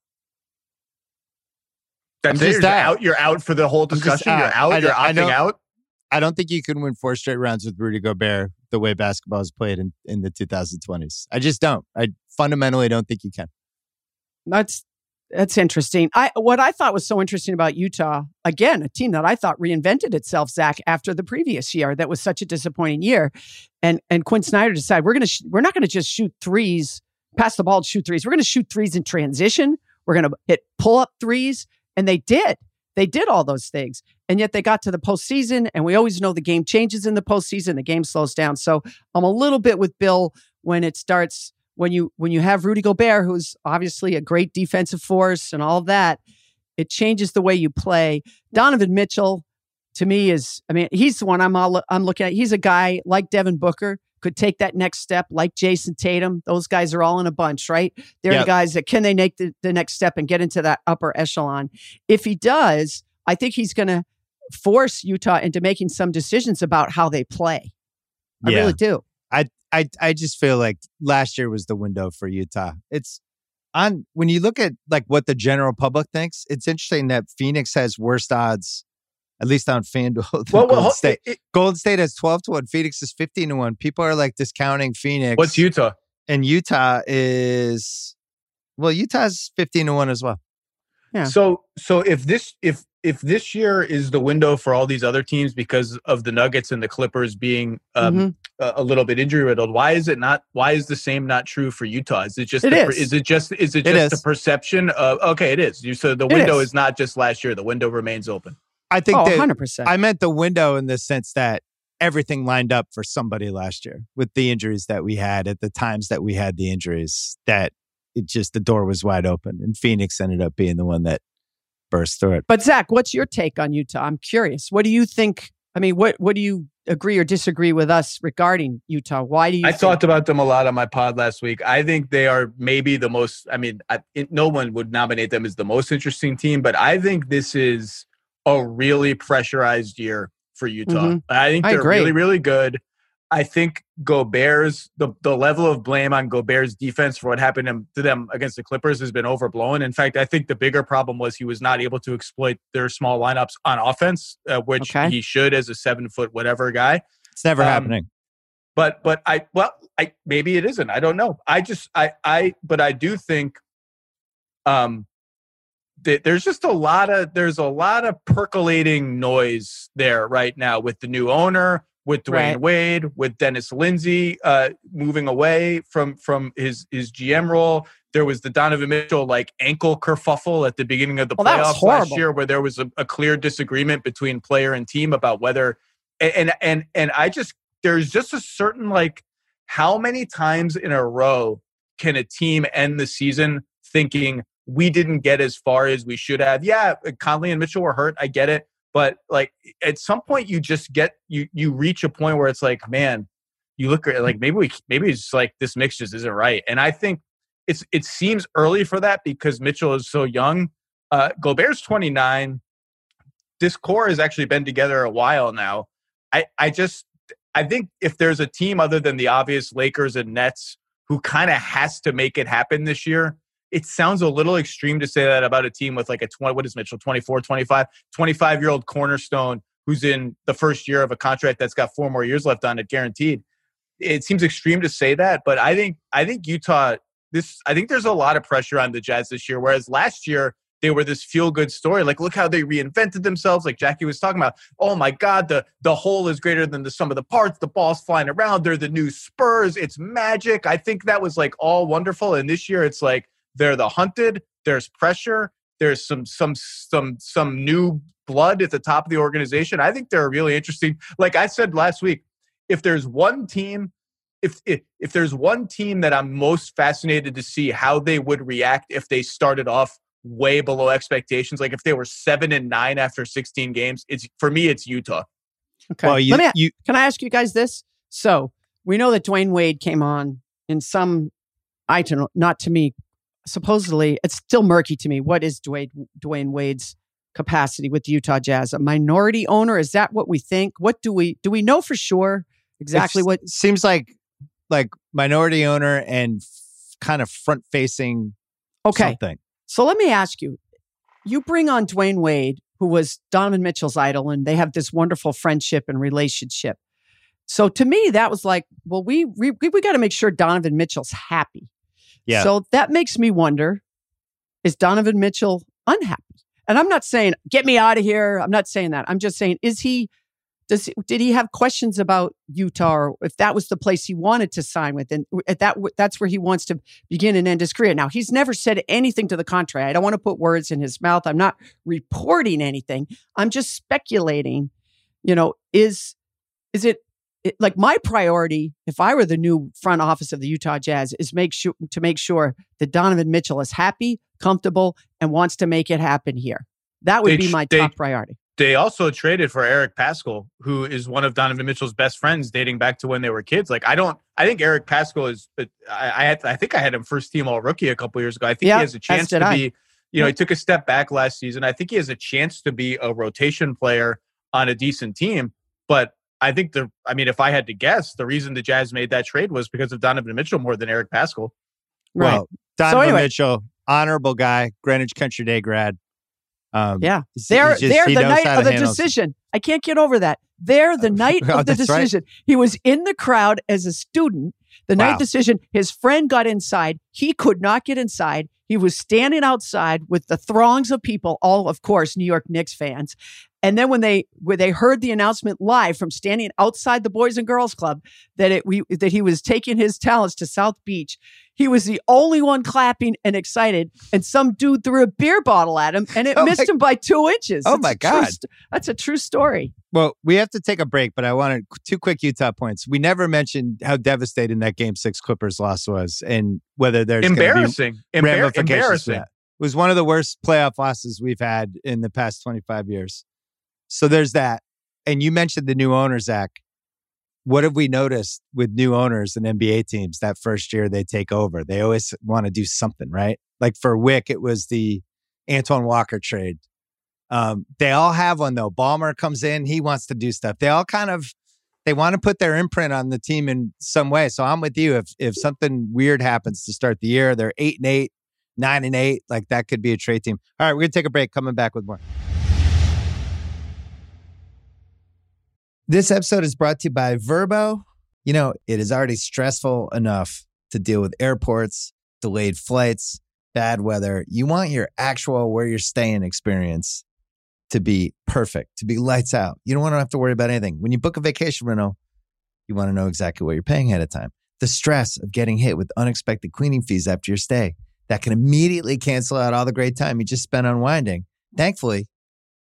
That's it. You're out. You're out for the whole discussion. You're out. I, you're opting out. I don't think you can win four straight rounds with Rudy Gobert the way basketball is played in, in the 2020s. I just don't. I fundamentally don't think you can. That's that's interesting. I what I thought was so interesting about Utah, again, a team that I thought reinvented itself, Zach, after the previous year that was such a disappointing year, and and Quinn Snyder decided we're gonna sh- we're not gonna just shoot threes, pass the ball, to shoot threes. We're gonna shoot threes in transition. We're gonna hit pull up threes, and they did. They did all those things. And yet they got to the postseason, and we always know the game changes in the postseason, the game slows down. So I'm a little bit with Bill when it starts when you when you have Rudy Gobert, who's obviously a great defensive force and all of that, it changes the way you play. Donovan Mitchell, to me, is I mean, he's the one I'm all I'm looking at. He's a guy like Devin Booker could take that next step, like Jayson Tatum. Those guys are all in a bunch, right? They're Yep. the guys that can they make the, the next step and get into that upper echelon. If he does, I think he's going to force Utah into making some decisions about how they play. I Yeah. really do. I I I just feel like last year was the window for Utah. It's on when you look at like what the general public thinks. It's interesting that Phoenix has worst odds, at least on FanDuel. than Well, Golden State. it- it- Golden State has twelve to one. Phoenix is fifteen to one. People are like discounting Phoenix. what's Utah? and Utah is well, Utah's fifteen to one as well. Yeah. So so if this if if this year is the window for all these other teams because of the Nuggets and the Clippers being um, Mhm. a, a little bit injury riddled, why is it not? Why is the same not true for Utah? Is it just It the, is. is it just is it It just is. the perception of okay? It is. You so the window is. is. not just last year. The window remains open. I think Oh, 100%. I meant the window in the sense that everything lined up for somebody last year with the injuries that we had at the times that we had the injuries that it just the door was wide open and Phoenix ended up being the one that burst through it. But Zach, what's your take on Utah? I'm curious. What do you think? I mean, what what do you agree or disagree with us regarding Utah? Why do you? I think- talked about them a lot on my pod last week. I think they are maybe the most. I mean, I, it, no one would nominate them as the most interesting team, but I think this is a really pressurized year for Utah. Mhm. I think they're agree. really, really good. I think Gobert's the the level of blame on Gobert's defense for what happened to- them against the Clippers has been overblown. In fact, I think the bigger problem was he was not able to exploit their small lineups on offense, uh, which Okay. he should as a seven foot whatever guy It's never Um, happening. but but I well I maybe it isn't. I don't know. I just I I but I do think um that there's just a lot of there's a lot of percolating noise there right now with the new owner, with Dwyane Right. Wade, with Dennis Lindsay uh moving away from from his his GM role. There was the Donovan Mitchell like ankle kerfuffle at the beginning of the Well, playoffs last year where there was a, a clear disagreement between player and team about whether and and and, and I just there's just a certain like how many times in a row can a team end the season thinking we didn't get as far as we should have? Yeah, Conley and Mitchell were hurt. I get it, but like at some point you just get you you reach a point where it's like, man, you look like maybe we maybe it's like this mix just isn't right. And I think it's it seems early for that because Mitchell is so young. Uh, Gobert's 29. This core has actually been together a while now. I I just I think if there's a team other than the obvious Lakers and Nets who kind of has to make it happen this year, it sounds a little extreme to say that about a team with like a 20, what is Mitchell, 24, 25, 25 year old cornerstone who's in the first year of a contract that's got four more years left on it guaranteed. It seems extreme to say that, but I think, I think Utah, this, I think there's a lot of pressure on the Jazz this year. Whereas last year, they were this feel good story. Like, look how they reinvented themselves. Like Jackie was talking about. Oh my God, the the whole is greater than the sum of the parts. The ball's flying around. They're the new Spurs. It's magic. I think that was like all wonderful. And this year, it's like they're the hunted. There's pressure. There's some some some some new blood at the top of the organization. I think they're really interesting. Like I said last week, if there's one team if, if if there's one team that I'm most fascinated to see how they would react if they started off way below expectations, like if they were seven and nine after 16 games, it's for me it's Utah. Okay. Well, you, Let me, you can I ask you guys this? So we know that Dwyane Wade came on in some, I don't know, not to me. Supposedly, it's still murky to me. What is Dwyane Dwyane Wade's capacity with the Utah Jazz? A minority owner? Is that what we think? What do we do? We know for sure exactly It's- what. seems like like minority owner and f- kind of front facing Okay, something. So let me ask you you bring on Dwyane Wade, who was Donovan Mitchell's idol, and they have this wonderful friendship and relationship. So to me, that was like, well, we we, we got to make sure Donovan Mitchell's happy. Yeah. So that makes me wonder is Donovan Mitchell unhappy? And I'm not saying get me out of here. I'm not saying that. I'm just saying is he does did he have questions about Utah or if that was the place he wanted to sign with and at that that's where he wants to begin and end his career. Now, he's never said anything to the contrary. I don't want to put words in his mouth. I'm not reporting anything. I'm just speculating, you know, is is it, it like my priority if I were the new front office of the Utah Jazz is make sure to make sure that Donovan Mitchell is happy, comfortable and wants to make it happen here. That would They be my they- top priority. they also traded for Eric Paschall, who is one of Donovan Mitchell's best friends, dating back to when they were kids. Like I don't, I think Eric Paschall is. Uh, I, I had, I think I had him first team All Rookie a couple years ago. I think Yeah, he has a chance to I. be. You know, he took a step back last season. I think he has a chance to be a rotation player on a decent team. But I think the, I mean, if I had to guess, the reason the Jazz made that trade was because of Donovan Mitchell more than Eric Paschall. Right. Well, Donovan anyway- Mitchell, honorable guy, Greenwich Country Day grad. Um, Yeah. he's- they're just, they're the night of the handle- decision. I can't get over that. They're the night Oh, of the that's right. decision. He was in the crowd as a student. The Wow. night decision. His friend got inside. He could not get inside. He was standing outside with the throngs of people, all of course New York Knicks fans. And then when they when they heard the announcement live from standing outside the Boys and Girls Club that it we that he was taking his talents to South Beach, he was the only one clapping and excited. And some dude threw a beer bottle at him, and it Oh missed my- him by two inches. Oh It's my a true God. that's a true story. Well, we have to take a break, but I wanted two quick Utah points. We never mentioned how devastating that Game Six Clippers loss was, and whether there's gonna be Embarrassing. Embar- ramifications for embarrassing. that. It was one of the worst playoff losses we've had in the past 25 years. So there's that. And you mentioned the new owner, Zach. What have we noticed with new owners and NBA teams that first year they take over? They always want to do something, right? Like for Wyc, it was the Antoine Walker trade. Um, they all have one though. Ballmer comes in, he wants to do stuff. They all kind of they want to put their imprint on the team in some way. So I'm with you. If if something weird happens to start the year, they're eight and eight, nine and eight, like that could be a trade team. All right, we're gonna take a break. Coming back with more. This episode is brought to you by Vrbo. You know, it is already stressful enough to deal with airports, delayed flights, bad weather. You want your actual where you're staying experience to be perfect, to be lights out. You don't want to have to worry about anything. When you book a vacation rental, you want to know exactly what you're paying ahead of time. The stress of getting hit with unexpected cleaning fees after your stay that can immediately cancel out all the great time you just spent unwinding. Thankfully,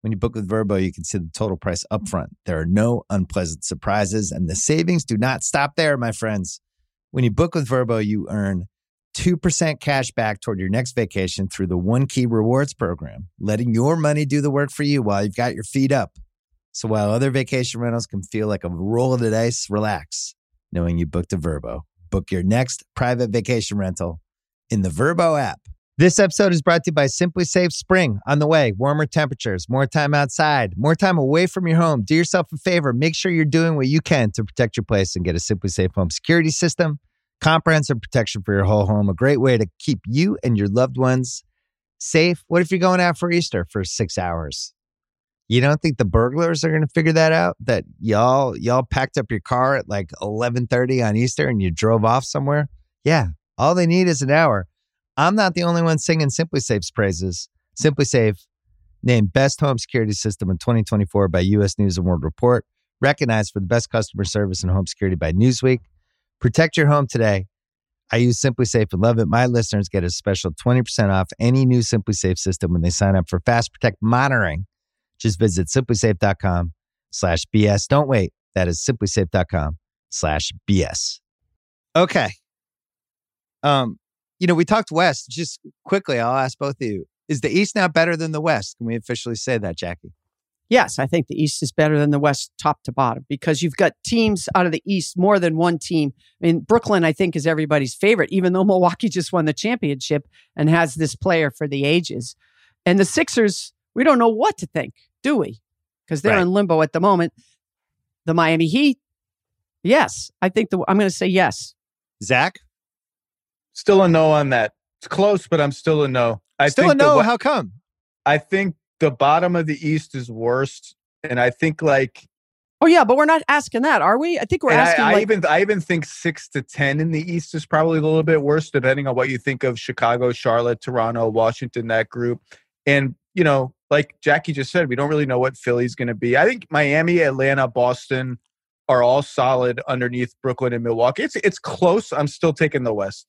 when you book with Vrbo, you can see the total price upfront. There are no unpleasant surprises, and the savings do not stop there, my friends. When you book with Vrbo, you earn 2% cash back toward your next vacation through the OneKey Rewards program, letting your money do the work for you while you've got your feet up. So while other vacation rentals can feel like a roll of the dice, relax knowing you booked a Vrbo. Book your next private vacation rental in the Vrbo app. This episode is brought to you by SimpliSafe Spring. On the way, warmer temperatures, more time outside, more time away from your home. Do yourself a favor. Make sure you're doing what you can to protect your place and get a SimpliSafe home security system. Comprehensive protection for your whole home. A great way to keep you and your loved ones safe. What if you're going out for Easter for six hours? You don't think the burglars are going to figure that out? That y'all y'all packed up your car at like 11:30 on Easter and you drove off somewhere? Yeah, all they need is an hour. I'm not the only one singing SimpliSafe's praises. SimpliSafe named best home security system in 2024 by US News and World Report, recognized for the best customer service and home security by Newsweek. Protect your home today. I use SimpliSafe and love it. My listeners get a special 20% off any new SimpliSafe system when they sign up for Fast Protect monitoring. Just visit simplisafe.com slash BS. Don't wait. That is simplisafe.com slash BS. Okay. Um, you know, we talked West. Just quickly, I'll ask both of you. Is the East now better than the West? Can we officially say that, Jackie? Yes, I think the East is better than the West, top to bottom, because you've got teams out of the East, more than one team. I mean, Brooklyn, I think, is everybody's favorite, even though Milwaukee just won the championship and has this player for the ages. And the Sixers, we don't know what to think, do we? Because they're Right. in limbo at the moment. The Miami Heat, yes, I think the, I'm going to say yes. Zach? Still a no on that. It's close, but I'm still a no. I Still think a no. we- How come? I think the bottom of the East is worst, and I think like Oh yeah, but we're not asking that, are we? I think we're asking I, I like even I even think six to ten in the East is probably a little bit worse, depending on what you think of Chicago, Charlotte, Toronto, Washington, that group. And you know, like Jackie just said, we don't really know what Philly's going to be. I think Miami, Atlanta, Boston are all solid underneath Brooklyn and Milwaukee. It's it's close. I'm still taking the West.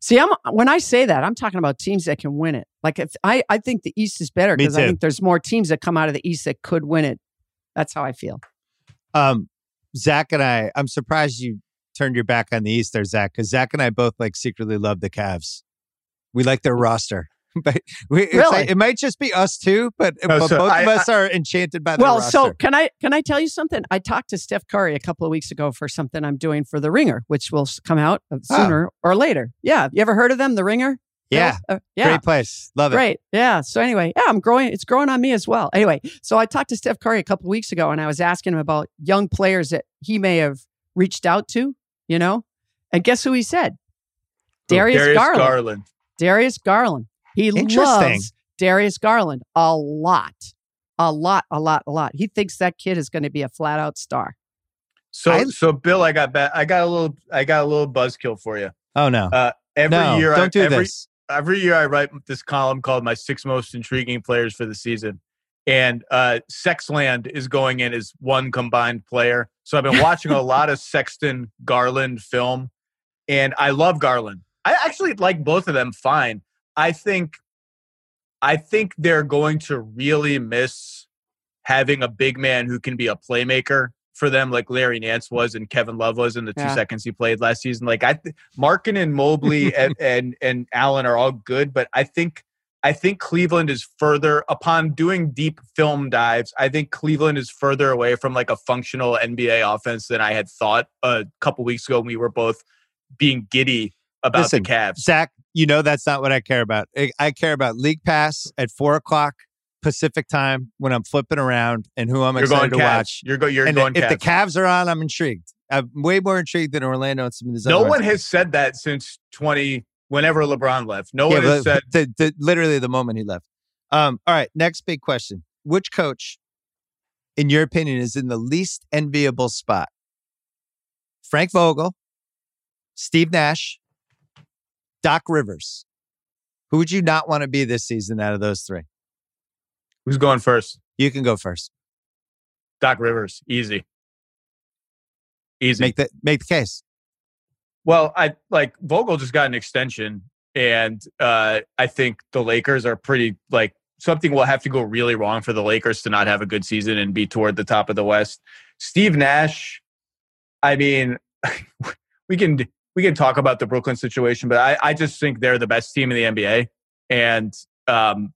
See, I'm when I say that, I'm talking about teams that can win it. Like if I, I think the East is better because I think there's more teams that come out of the East that could win it. That's how I feel. Um, Zach and I, I'm surprised you turned your back on the East there, Zach, because Zach and I both like secretly love the Cavs. We like their roster. but we, it's Really? like- it might just be us two, but, Oh, but so both I- of us are enchanted by the Well, roster. so can I can I tell you something? I talked to Steph Curry a couple of weeks ago for something I'm doing for The Ringer, which will come out uh, Oh. sooner or later. Yeah, you ever heard of them, The Ringer? yeah, Uh, yeah. great place, love it. Great. Yeah. So anyway, yeah, I'm growing. It's growing on me as well. Anyway, so I talked to Steph Curry a couple of weeks ago and I was asking him about young players that he may have reached out to, you know? And guess who he said? Darius, Garland. Darius Garland. He loves Darius Garland a lot. A lot, a lot, a lot. He thinks that kid is going to be a flat out star. So I- so Bill, I got ba- I got a little I got a little buzzkill for you. Oh no, Uh, every no, year don't I, do every, this. every year I write this column called "My Six Most Intriguing Players for the Season," and uh, Sexland is going in as one combined player. So I've been watching a lot of Sexton Garland film, and I love Garland. I actually like both of them fine. I think, I think they're going to really miss having a big man who can be a playmaker for them, like Larry Nance was and Kevin Love was in the two seconds he played last season. Like I, th- Markkanen and Mobley and, and and Allen are all good, but I think I think Cleveland is further upon doing deep film dives. I think Cleveland is further away from like a functional NBA offense than I had thought a couple weeks ago. When we were both being giddy about Listen, the Cavs. Zach, you know that's not what I care about. I, I care about League Pass at four o'clock Pacific time when I'm flipping around and who I'm You're going excited to Cavs. watch. You're, go, you're and going if Cavs. the Cavs are on, I'm intrigued. I'm way more intrigued than Orlando and some of these no one has said that since 20 whenever LeBron left. No yeah, one has said the, the, literally the moment he left. Um, all right, next big question: Which coach, in your opinion, is in the least enviable spot? Frank Vogel, Steve Nash, Doc Rivers. Who would you not want to be this season out of those three? who's going first. You can go first. Doc Rivers, easy, easy. Make the make the case. Well, I like Vogel just got an extension, and uh, I think the Lakers are pretty like something will have to go really wrong for the Lakers to not have a good season and be toward the top of the West. Steve Nash, I mean, we can we can talk about the Brooklyn situation, but I, I just think they're the best team in the NBA, and um,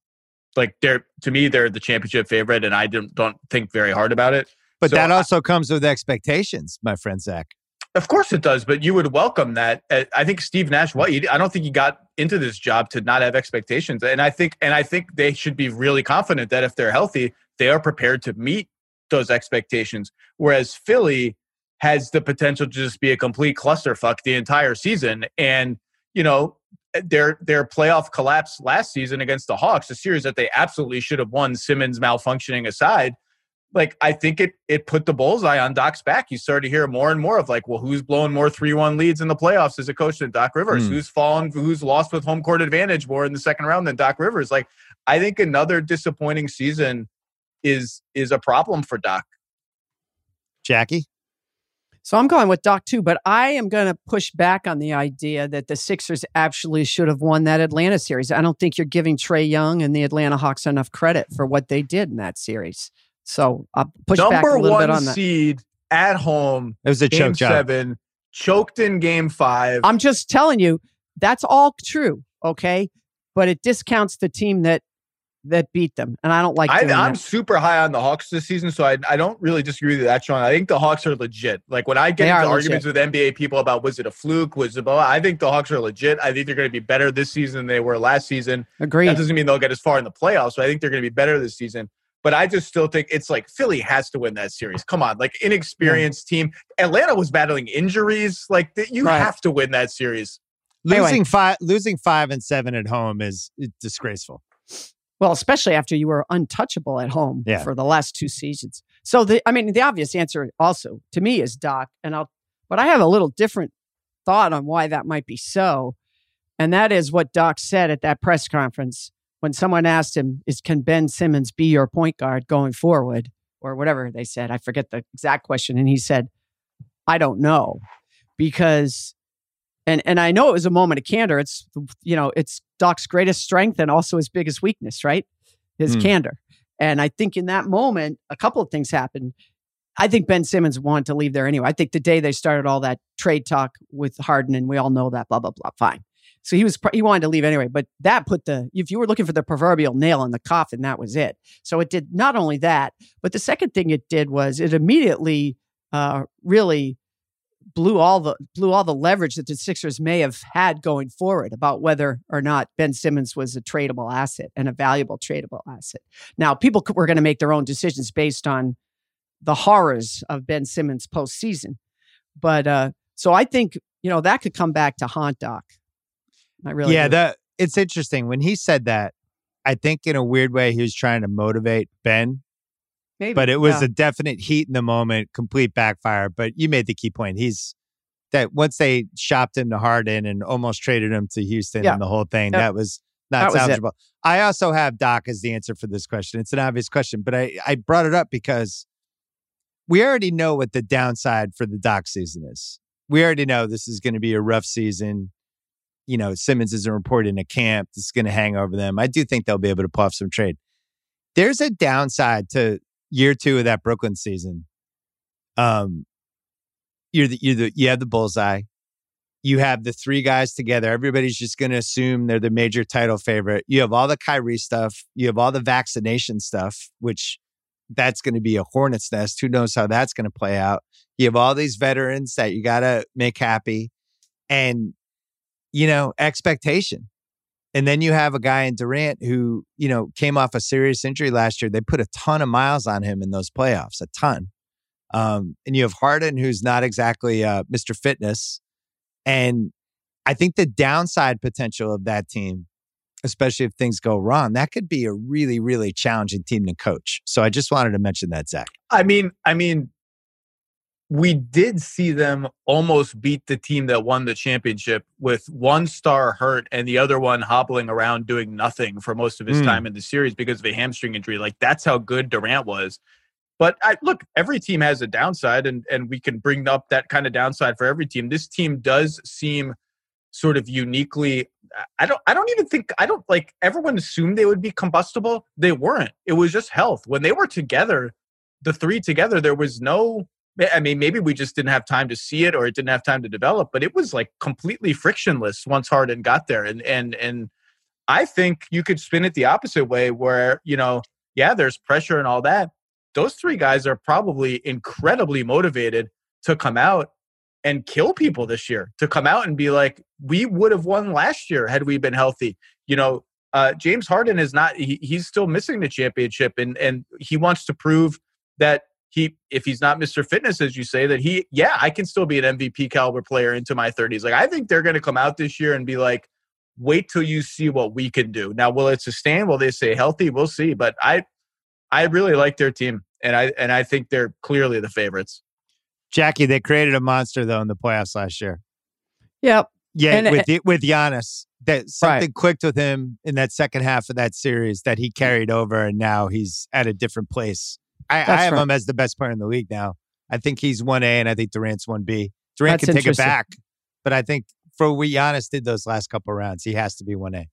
like they're to me they're the championship favorite, and I don't don't think very hard about it. But So that I- also comes with expectations, my friend Zach. Of course it does, but you would welcome that. Uh, I think Steve Nash. What I don't think he got into this job to not have expectations, and I think and I think they should be really confident that if they're healthy, they are prepared to meet those expectations. Whereas Philly has the potential to just be a complete clusterfuck the entire season, and you know their their playoff collapse last season against the Hawks, a series that they absolutely should have won. Simmons malfunctioning aside, like I think it it put the bullseye on Doc's back. You started to hear more and more of like, well, who's blowing more three one leads in the playoffs as a coach than Doc Rivers? Hmm. Who's fallen? Who's lost with home court advantage more in the second round than Doc Rivers? Like, I think another disappointing season is is a problem for Doc. Jackie, So I'm going with Doc too, but I am going to push back on the idea that the Sixers actually should have won that Atlanta series. I don't think you're giving Trae Young and the Atlanta Hawks enough credit for what they did in that series. So I'll push back Number a little one bit on that. seed at home, it was a game choke job. seven, choked in game five. I'm just telling you that's all true, okay? But it discounts the team that that beat them, and I don't like I, I'm that. super high on the Hawks this season, so I, I don't really disagree with that, Sean. I think the Hawks are legit. Like when I get They into are arguments with NBA people about was it a fluke, was it, blah, blah, I think the Hawks are legit. I think they're going to be better this season than they were last season. Agreed. That doesn't mean they'll get as far in the playoffs, but I think they're going to be better this season. But I just still think it's like Philly has to win that series. Come on, like inexperienced team. Atlanta was battling injuries. Like th- you Right. have to win that series. Anyway. Losing five, losing five and seven at home is disgraceful. Well, especially after you were untouchable at home Yeah. for the last two seasons. So the I mean the obvious answer also to me is Doc and I'll but I have a little different thought on why that might be so. And that is what Doc said at that press conference when someone asked him is can Ben Simmons be your point guard going forward or whatever they said. I forget the exact question and he said I don't know because and and I know it was a moment of candor. It's you know, it's Doc's greatest strength and also his biggest weakness, right? His Hmm. candor. And I think in that moment, a couple of things happened. I think Ben Simmons wanted to leave there anyway. I think the day they started all that trade talk with Harden, and we all know that, blah, blah, blah, fine. So he was he wanted to leave anyway, but that put the if you were looking for the proverbial nail in the coffin, that was it. So it did not only that, but the second thing it did was it immediately uh, really blew all the blew all the leverage that the Sixers may have had going forward about whether or not Ben Simmons was a tradable asset and a valuable tradable asset. Now, people were going to make their own decisions based on the horrors of Ben Simmons postseason, but uh, so I think you know that could come back to haunt Doc. I really yeah. do. That it's interesting when he said that. I think in a weird way he was trying to motivate Ben Maybe, but it was yeah. a definite heat in the moment, complete backfire. But you made the key point. He's that once they shopped him to Harden and almost traded him to Houston Yeah. and the whole thing, Yep. that was not That salvageable. I also have Doc as the answer for this question. It's an obvious question, but I, I brought it up because we already know what the downside for the Doc season is. We already know this is going to be a rough season. You know, Simmons isn't reporting a camp. This is going to hang over them. I do think they'll be able to pull off some trade. There's a downside to year two of that Brooklyn season. Um, you're the, you're the, you have the bullseye. You have the three guys together. Everybody's just going to assume they're the major title favorite. You have all the Kyrie stuff. You have all the vaccination stuff, which that's going to be a hornet's nest. Who knows how that's going to play out? You have all these veterans that you got to make happy, and you know expectation. And then you have a guy in Durant who, you know, came off a serious injury last year. They put a ton of miles on him in those playoffs, a ton. Um, and you have Harden, who's not exactly uh, Mr. Fitness. And I think the downside potential of that team, especially if things go wrong, that could be a really, really challenging team to coach. So I just wanted to mention that, Zach. I mean, I mean, we did see them almost beat the team that won the championship with one star hurt and the other one hobbling around doing nothing for most of his Mm. time in the series because of a hamstring injury. Like that's how good Durant was. But I, look, every team has a downside, and and we can bring up that kind of downside for every team. This team does seem sort of uniquely. I don't. I don't even think. I don't like. Everyone assumed they would be combustible. They weren't. It was just health. When they were together, the three together, there was no. I mean, maybe we just didn't have time to see it, or it didn't have time to develop. But it was like completely frictionless once Harden got there, and and and I think you could spin it the opposite way, where you know, yeah, there's pressure and all that. Those three guys are probably incredibly motivated to come out and kill people this year. To come out and be like, we would have won last year had we been healthy. You know, uh, James Harden is not. He, he's still missing the championship, and and he wants to prove that he, if he's not Mr. Fitness, as you say, that he, yeah, I can still be an MVP caliber player into my 30s. Like I think they're going to come out this year and be like, wait till you see what we can do. Now, will it sustain? Will they stay healthy? We'll see. But I, I really like their team, and I and I think they're clearly the favorites. Jackie, they created a monster though in the playoffs last year. Yep. Yeah, And- with with Giannis, that something clicked with him in that second half of that series that he mm. carried over, and now he's at a different place. I, I have right. him as the best player in the league now. I think he's one A, and I think Durant's one B. Durant That's can take it back, but I think for what Giannis did those last couple rounds, he has to be one A.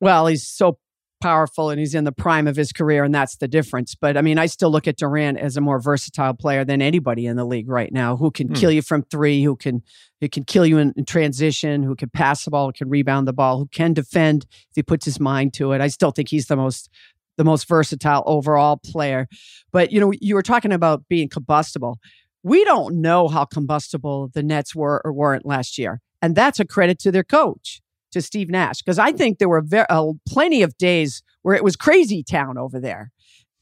Well, he's so powerful and he's in the prime of his career, and that's the difference. But I mean, I still look at Durant as a more versatile player than anybody in the league right now, who can Hmm. kill you from three, who can who can kill you in, in transition, who can pass the ball, who can rebound the ball, who can defend if he puts his mind to it. I still think he's the most the most versatile overall player. But you know, you were talking about being combustible. We don't know how combustible the Nets were or weren't last year, and that's a credit to their coach to Steve Nash because I think there were uh, plenty of days where it was crazy town over there,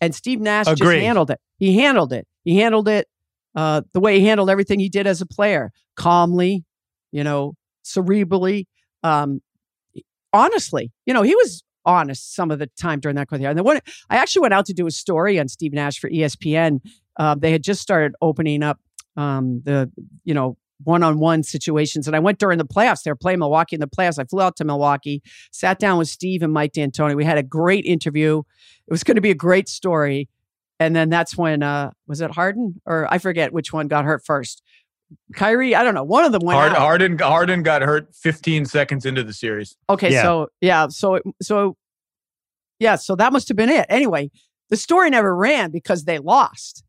and Steve Nash Agreed. just handled it. He handled it. He handled it uh, the way he handled everything he did as a player, calmly, you know, cerebrally, um, honestly. You know, he was honest some of the time during that quarter. And when I actually went out to do a story on Steve Nash for ESPN, uh, they had just started opening up um, the you know one-on-one situations. And I went during the playoffs. They were playing Milwaukee in the playoffs. I flew out to Milwaukee, sat down with Steve and Mike D'Antoni. We had a great interview. It was going to be a great story. And then that's when uh was it Harden or I forget which one got hurt first. Kyrie, I don't know. One of them went Hard, out. Harden Harden got hurt 15 seconds into the series. Okay, Yeah. so yeah, so so yeah, so that must have been it. Anyway, the story never ran because they lost.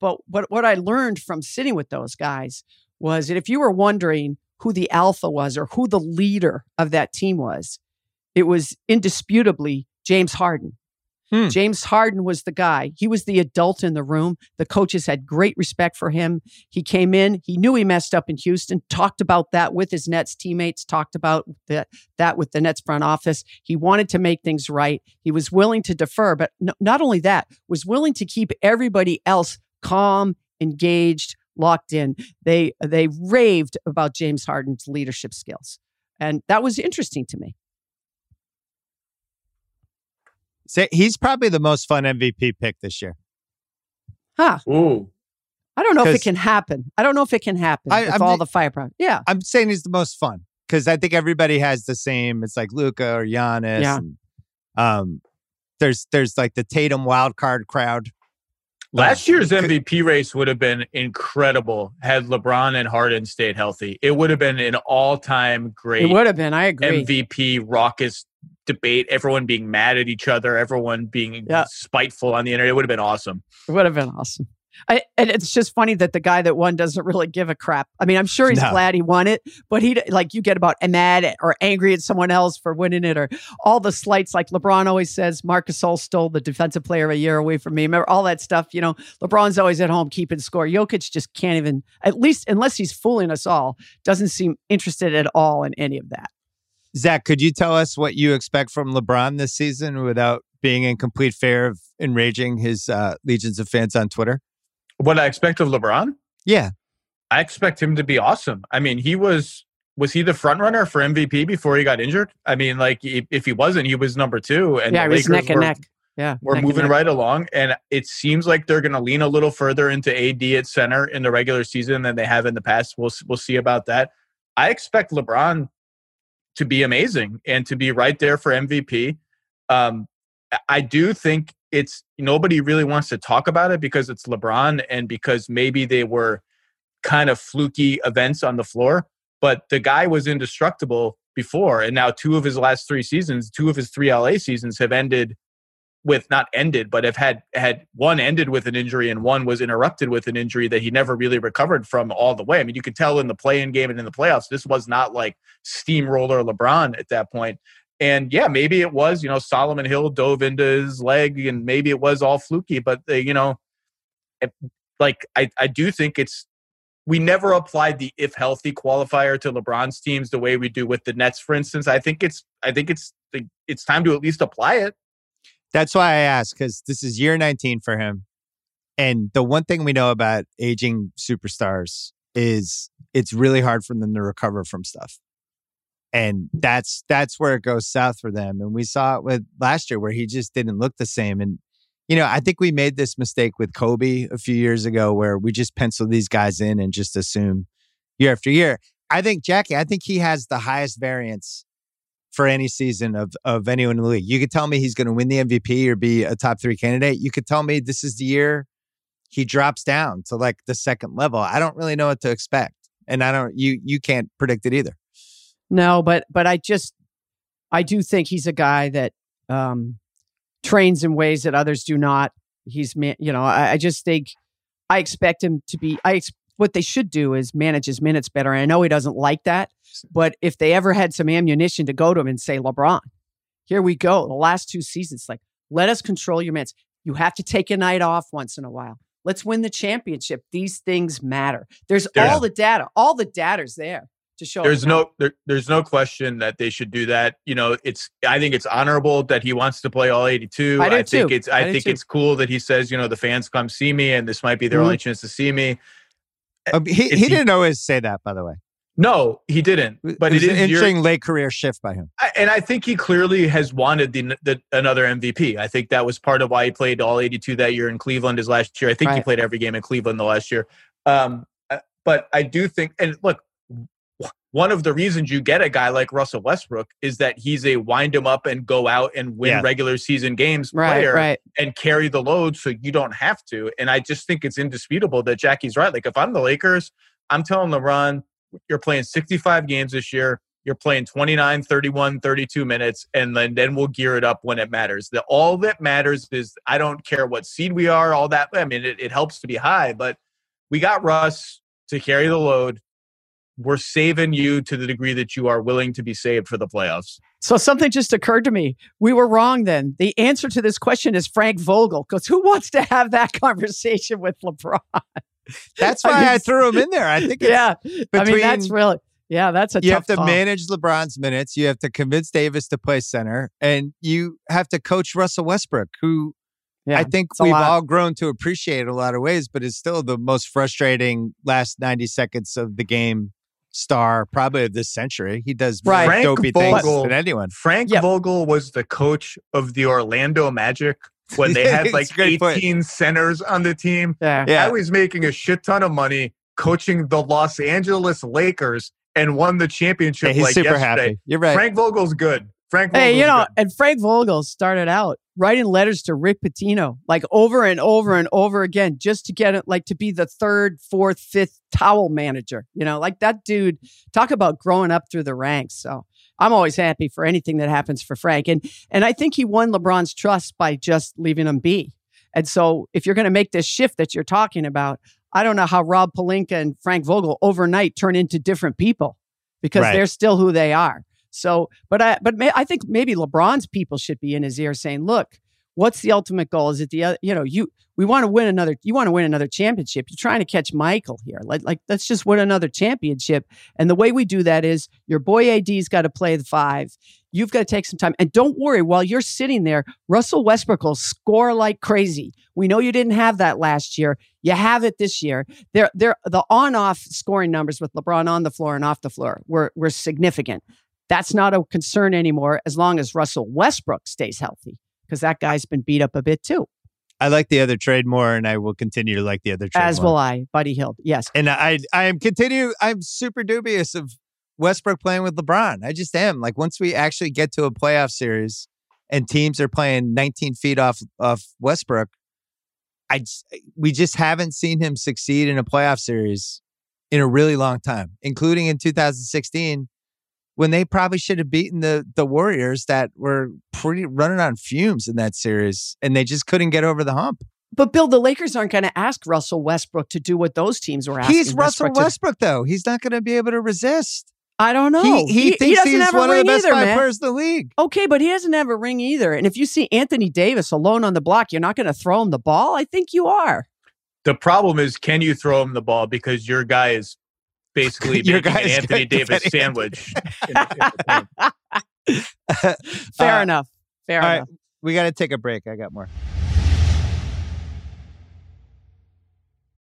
But what what I learned from sitting with those guys was that if you were wondering who the alpha was or who the leader of that team was, it was indisputably James Harden. Hmm. James Harden was the guy. He was the adult in the room. The coaches had great respect for him. He came in, he knew he messed up in Houston, talked about that with his Nets teammates, talked about that, that with the Nets front office. He wanted to make things right. He was willing to defer, but no, not only that, was willing to keep everybody else calm, engaged, locked in. They they raved about James Harden's leadership skills. And that was interesting to me. Say, he's probably the most fun MVP pick this year. Huh. Ooh. I don't know if it can happen. I don't know if it can happen I- with I'm all ju- the firepower. Yeah. I'm saying he's the most fun because I think everybody has the same. It's like Luka or Giannis. Yeah. And, um, there's there's like the Tatum wild card crowd. Last Um, year's MVP race would have been incredible had LeBron and Harden stayed healthy. It would have been an all-time great. It would have been. I agree. MVP raucous debate. Everyone being mad at each other, everyone being Yeah. spiteful on the internet. It would have been awesome. It would have been awesome. I, and it's just funny that the guy that won doesn't really give a crap. I mean, I'm sure he's No. glad he won it, but he like you get about mad or angry at someone else for winning it, or all the slights. Like LeBron always says, Marc Gasol stole the defensive player of a year away from me. Remember all that stuff. You know, LeBron's always at home keeping score. Jokic just can't even, at least unless he's fooling us all, doesn't seem interested at all in any of that. Zach, could you tell us what you expect from LeBron this season without being in complete fear of enraging his uh, legions of fans on Twitter? What I expect of LeBron? Yeah, I expect him to be awesome. I mean, he was was he the front runner for MVP before he got injured? I mean, like if, if he wasn't, he was number two. And yeah, the he was Lakers neck and were, neck. Yeah, We're neck moving right along, and it seems like they're going to lean a little further into AD at center in the regular season than they have in the past. We'll we'll see about that. I expect LeBron to be amazing and to be right there for MVP. Um, I- do think it's nobody really wants to talk about it because it's LeBron and because maybe they were kind of fluky events on the floor. But the guy was indestructible before, and now two of his last three seasons, two of his three LA seasons have ended with not ended, but have had had one ended with an injury and one was interrupted with an injury that he never really recovered from all the way. I mean, you could tell in the play-in game and in the playoffs, this was not like steamroller LeBron at that point. And yeah, maybe it was, you know, Solomon Hill dove into his leg and maybe it was all fluky, but uh, you know, like I, I do think it's we never applied the if healthy qualifier to LeBron's teams the way we do with the Nets, for instance. I think it's I think it's it's time to at least apply it. That's why I asked because this is year 19 for him. And the one thing we know about aging superstars is it's really hard for them to recover from stuff. And that's that's where it goes south for them. And we saw it with last year where he just didn't look the same. And you know, I think we made this mistake with Kobe a few years ago where we just pencil these guys in and just assume year after year. I think Jackie, I think he has the highest variance for any season of of anyone in the league. You could tell me he's going to win the MVP or be a top three candidate. You could tell me this is the year he drops down to like the second level. I don't really know what to expect, and I don't. You you can't predict it either. No, but but I just I do think he's a guy that um trains in ways that others do not. He's you know, I, I just think I expect him to be I ex- what they should do is manage his minutes better. And I know he doesn't like that, but if they ever had some ammunition to go to him and say, LeBron, here we go. The last two seasons, like, let us control your minutes. You have to take a night off once in a while. Let's win the championship. These things matter. There's There's- all the data. All the data's there to show. There's no there, there's no question that they should do that. You know, it's I think it's honorable that he wants to play all 82. I do think too. it's I, I think too. it's cool that he says, you know, the fans come see me and this might be their Mhm. only chance to see me. Um, he he didn't always say that, by the way. No, he didn't. But it was it an is your, interesting late career shift by him. I- and I think he clearly has wanted the, the another MVP. I think that was part of why he played all 82 that year in Cleveland his last year. I think he played every game in Cleveland the last year. Um, uh, but I do think, and look, one of the reasons you get a guy like Russell Westbrook is that he's a wind him up and go out and win Yeah. regular season games Right, player right. and carry the load so you don't have to. And I just think it's indisputable that Jackie's right. Like if I'm the Lakers, I'm telling LeBron, you're playing 65 games this year. You're playing 29, 31, 32 minutes, and then, then we'll gear it up when it matters. The, all that matters is I don't care what seed we are, all that. I mean, it, it helps to be high, but we got Russ to carry the load. We're saving you to the degree that you are willing to be saved for the playoffs. So something just occurred to me. We were wrong then. The answer to this question is Frank Vogel, because who wants to have that conversation with LeBron? That's why I, mean, I threw him in there. I think it's yeah. I mean, that's really, yeah, that's a you tough have to call. manage LeBron's minutes. You have to convince Davis to play center, and you have to coach Russell Westbrook, who Yeah, I think we've lot. all grown to appreciate in a lot of ways, but is still the most frustrating last 90 seconds of the game star, probably of this century. He does more Right. Frank dopey things Vogel- than anyone. Frank Yep. Vogel was the coach of the Orlando Magic when they had like a great point. 18 centers on the team. yeah. Yeah. I was making a shit ton of money coaching the Los Angeles Lakers and won the championship Yeah, he's like super yesterday. happy. You're right. Frank Vogel's good. Frank Vogel's Hey, you know, good. and Frank Vogel started out writing letters to Rick Pitino, like over and over and over again, just to get it, like to be the third, fourth, fifth towel manager. You know, like that dude. Talk about growing up through the ranks. So I'm always happy for anything that happens for Frank, and and I think he won LeBron's trust by just leaving him be. And so, if you're going to make this shift that you're talking about, I don't know how Rob Pelinka and Frank Vogel overnight turn into different people because Right. they're still who they are. So, but I, but may, I think maybe LeBron's people should be in his ear saying, "Look, what's the ultimate goal? Is it the other? You know, you we want to win another. You want to win another championship. You're trying to catch Michael here. Like, like let's just win another championship. And the way we do that is your boy AD's got to play the five. You've got to take some time. And don't worry, while you're sitting there, Russell Westbrook will score like crazy. We know you didn't have that last year. You have it this year. They're, they're, the on off scoring numbers with LeBron on the floor and off the floor were, were significant. That's not a concern anymore as long as Russell Westbrook stays healthy because that guy's been beat up a bit too. I like the other trade more, and I will continue to like the other trade As more. will I, Buddy Hield. Yes. And I, I am continue. I'm super dubious of Westbrook playing with LeBron. I just am. Like once we actually get to a playoff series and teams are playing 19 feet off off Westbrook, I just, we just haven't seen him succeed in a playoff series in a really long time, including in 2016 when they probably should have beaten the the Warriors that were pretty running on fumes in that series, and they just couldn't get over the hump. But Bill, the Lakers aren't going to ask Russell Westbrook to do what those teams were asking. He's Russell Westbrook to- Westbrook, though. He's not going to be able to resist. I don't know. He, he, thinks doesn't he's have a one of the best either, five man. players in the league. Okay, but he doesn't have a ring either. And if you see Anthony Davis alone on the block, you're not going to throw him the ball. I think you are. The problem is, can you throw him the ball because your guy is basically Your making an Anthony Davis sandwich. in the- in the paint. Fair Uh, enough. Fair all right. enough. We got to take a break. I got more.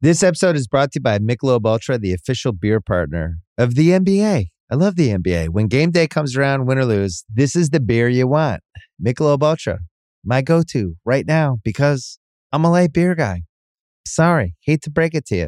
This episode is brought to you by Michelob Ultra, the official beer partner of the NBA. I love the NBA. When game day comes around, win or lose, this is the beer you want. Michelob Ultra, my go-to right now because I'm a light beer guy. Sorry, hate to break it to you.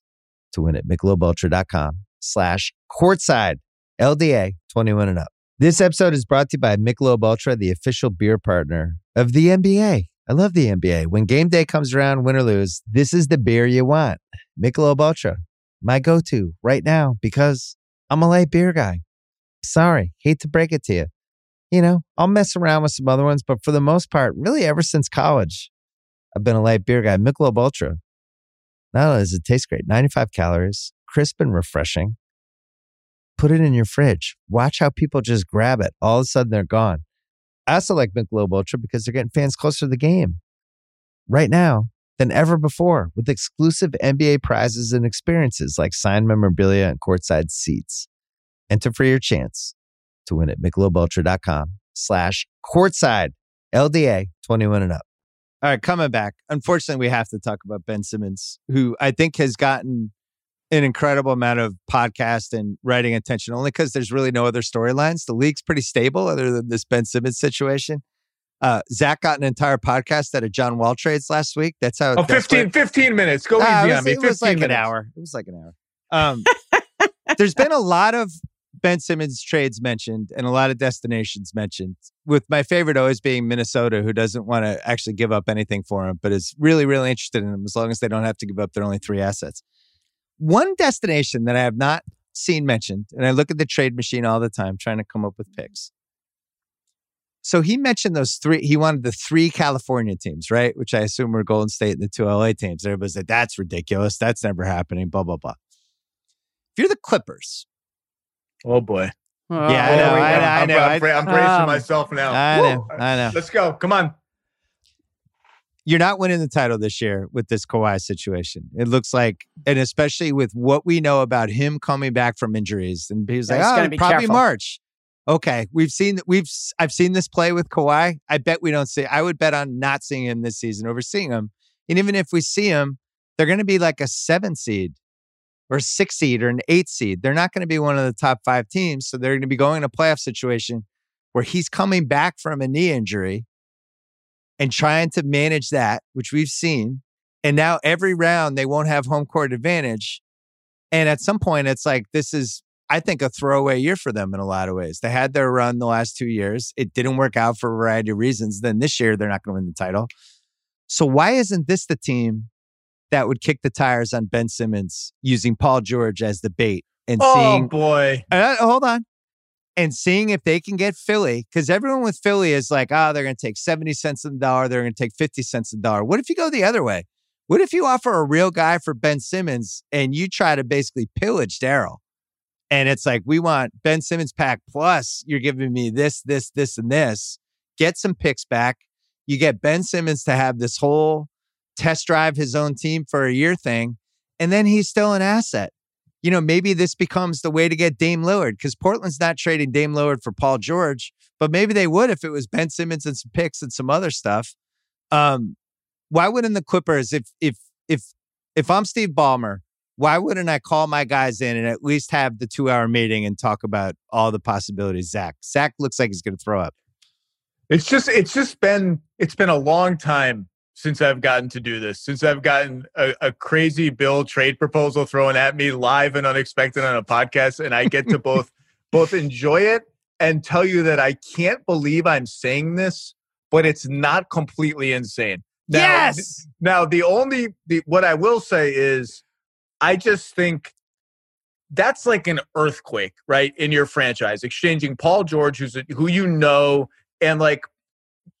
to win at MichelobUltra.com slash courtside LDA 21 and up. This episode is brought to you by Michelob Ultra, the official beer partner of the NBA. I love the NBA. When game day comes around, win or lose, this is the beer you want. Michelob Ultra, my go-to right now because I'm a light beer guy. Sorry, hate to break it to you. You know, I'll mess around with some other ones, but for the most part, really ever since college, I've been a light beer guy. Michelob Ultra. Not only does it taste great, 95 calories, crisp and refreshing. Put it in your fridge. Watch how people just grab it. All of a sudden, they're gone. I also like Michelob Ultra because they're getting fans closer to the game right now than ever before with exclusive NBA prizes and experiences like signed memorabilia and courtside seats. Enter for your chance to win at MichelobUltra.com slash courtside LDA 21 and up. All right, coming back. Unfortunately, we have to talk about Ben Simmons, who I think has gotten an incredible amount of podcast and writing attention only because there's really no other storylines. The league's pretty stable other than this Ben Simmons situation. Uh, Zach got an entire podcast out of John Wall trades last week. That's how. Oh, that's 15, what- 15 minutes. Go Ah, easy was, on me. it was like minutes. an hour. It was like an hour. Um, there's been a lot of Ben Simmons trades mentioned and a lot of destinations mentioned, with my favorite always being Minnesota, who doesn't want to actually give up anything for him, but is really, really interested in him as long as they don't have to give up their only three assets. One destination that I have not seen mentioned, and I look at the trade machine all the time trying to come up with mm-hmm. picks. So he mentioned those three. He wanted the three California teams, right? Which I assume were Golden State and the two LA teams. Everybody said that's ridiculous. That's never happening. Blah blah blah. If you're the Clippers, Oh boy. Yeah, I Oh, know, here I go. know, I I'm, know. I'm, I'm bracing Um, myself now. I Woo! know, I know. Let's go. Come on. you're not winning the title this year with this Kawhi situation. It looks like, and especially with what we know about him coming back from injuries, and he's Yeah, like, he's oh, be probably careful." March. Okay, we've seen we've I've seen this play with Kawhi. I bet we don't see. I would bet on not seeing him this season over seeing him. And even if we see him, they're going to be like a seven seed or a six seed or an eight seed. They're not going to be one of the top five teams. So they're going to be going in a playoff situation where he's coming back from a knee injury and trying to manage that, which we've seen. And now every round they won't have home court advantage. And at some point, it's like this is, I think, a throwaway year for them in a lot of ways. They had their run the last two years. It didn't work out for a variety of reasons. Then this year, they're not going to win the title. So why isn't this the team that would kick the tires on Ben Simmons using Paul George as the bait and Oh seeing boy. uh, hold on. And seeing if they can get Philly, because everyone with Philly is like, oh, they're going to take 70 cents on the dollar. They're going to take 50 cents on the dollar. What if you go the other way? What if you offer a real guy for Ben Simmons and you try to basically pillage Daryl? And it's like, we want Ben Simmons pack plus you're giving me this, this, this, and this. Get some picks back. You get Ben Simmons to have this whole test drive his own team for a year thing. And then he's still an asset you know, maybe this becomes the way to get Dame Lillard because Portland's not trading Dame Lillard for Paul George, but maybe they would if it was Ben Simmons and some picks and some other stuff. Um, why wouldn't the Clippers, if if if if I'm Steve Ballmer, why wouldn't I call my guys in and at least have the two hour meeting and talk about all the possibilities? Zach, Zach looks like he's going to throw up. It's just it's just been it's been a long time since I've gotten to do this. Since I've gotten a, a crazy bill trade proposal thrown at me live and unexpected on a podcast, and I get to both both enjoy it and tell you that I can't believe I'm saying this, but it's not completely insane. Now, Now, the only the what I will say is, I just think that's like an earthquake, right, in your franchise. Exchanging Paul George, who's a, who you know, and like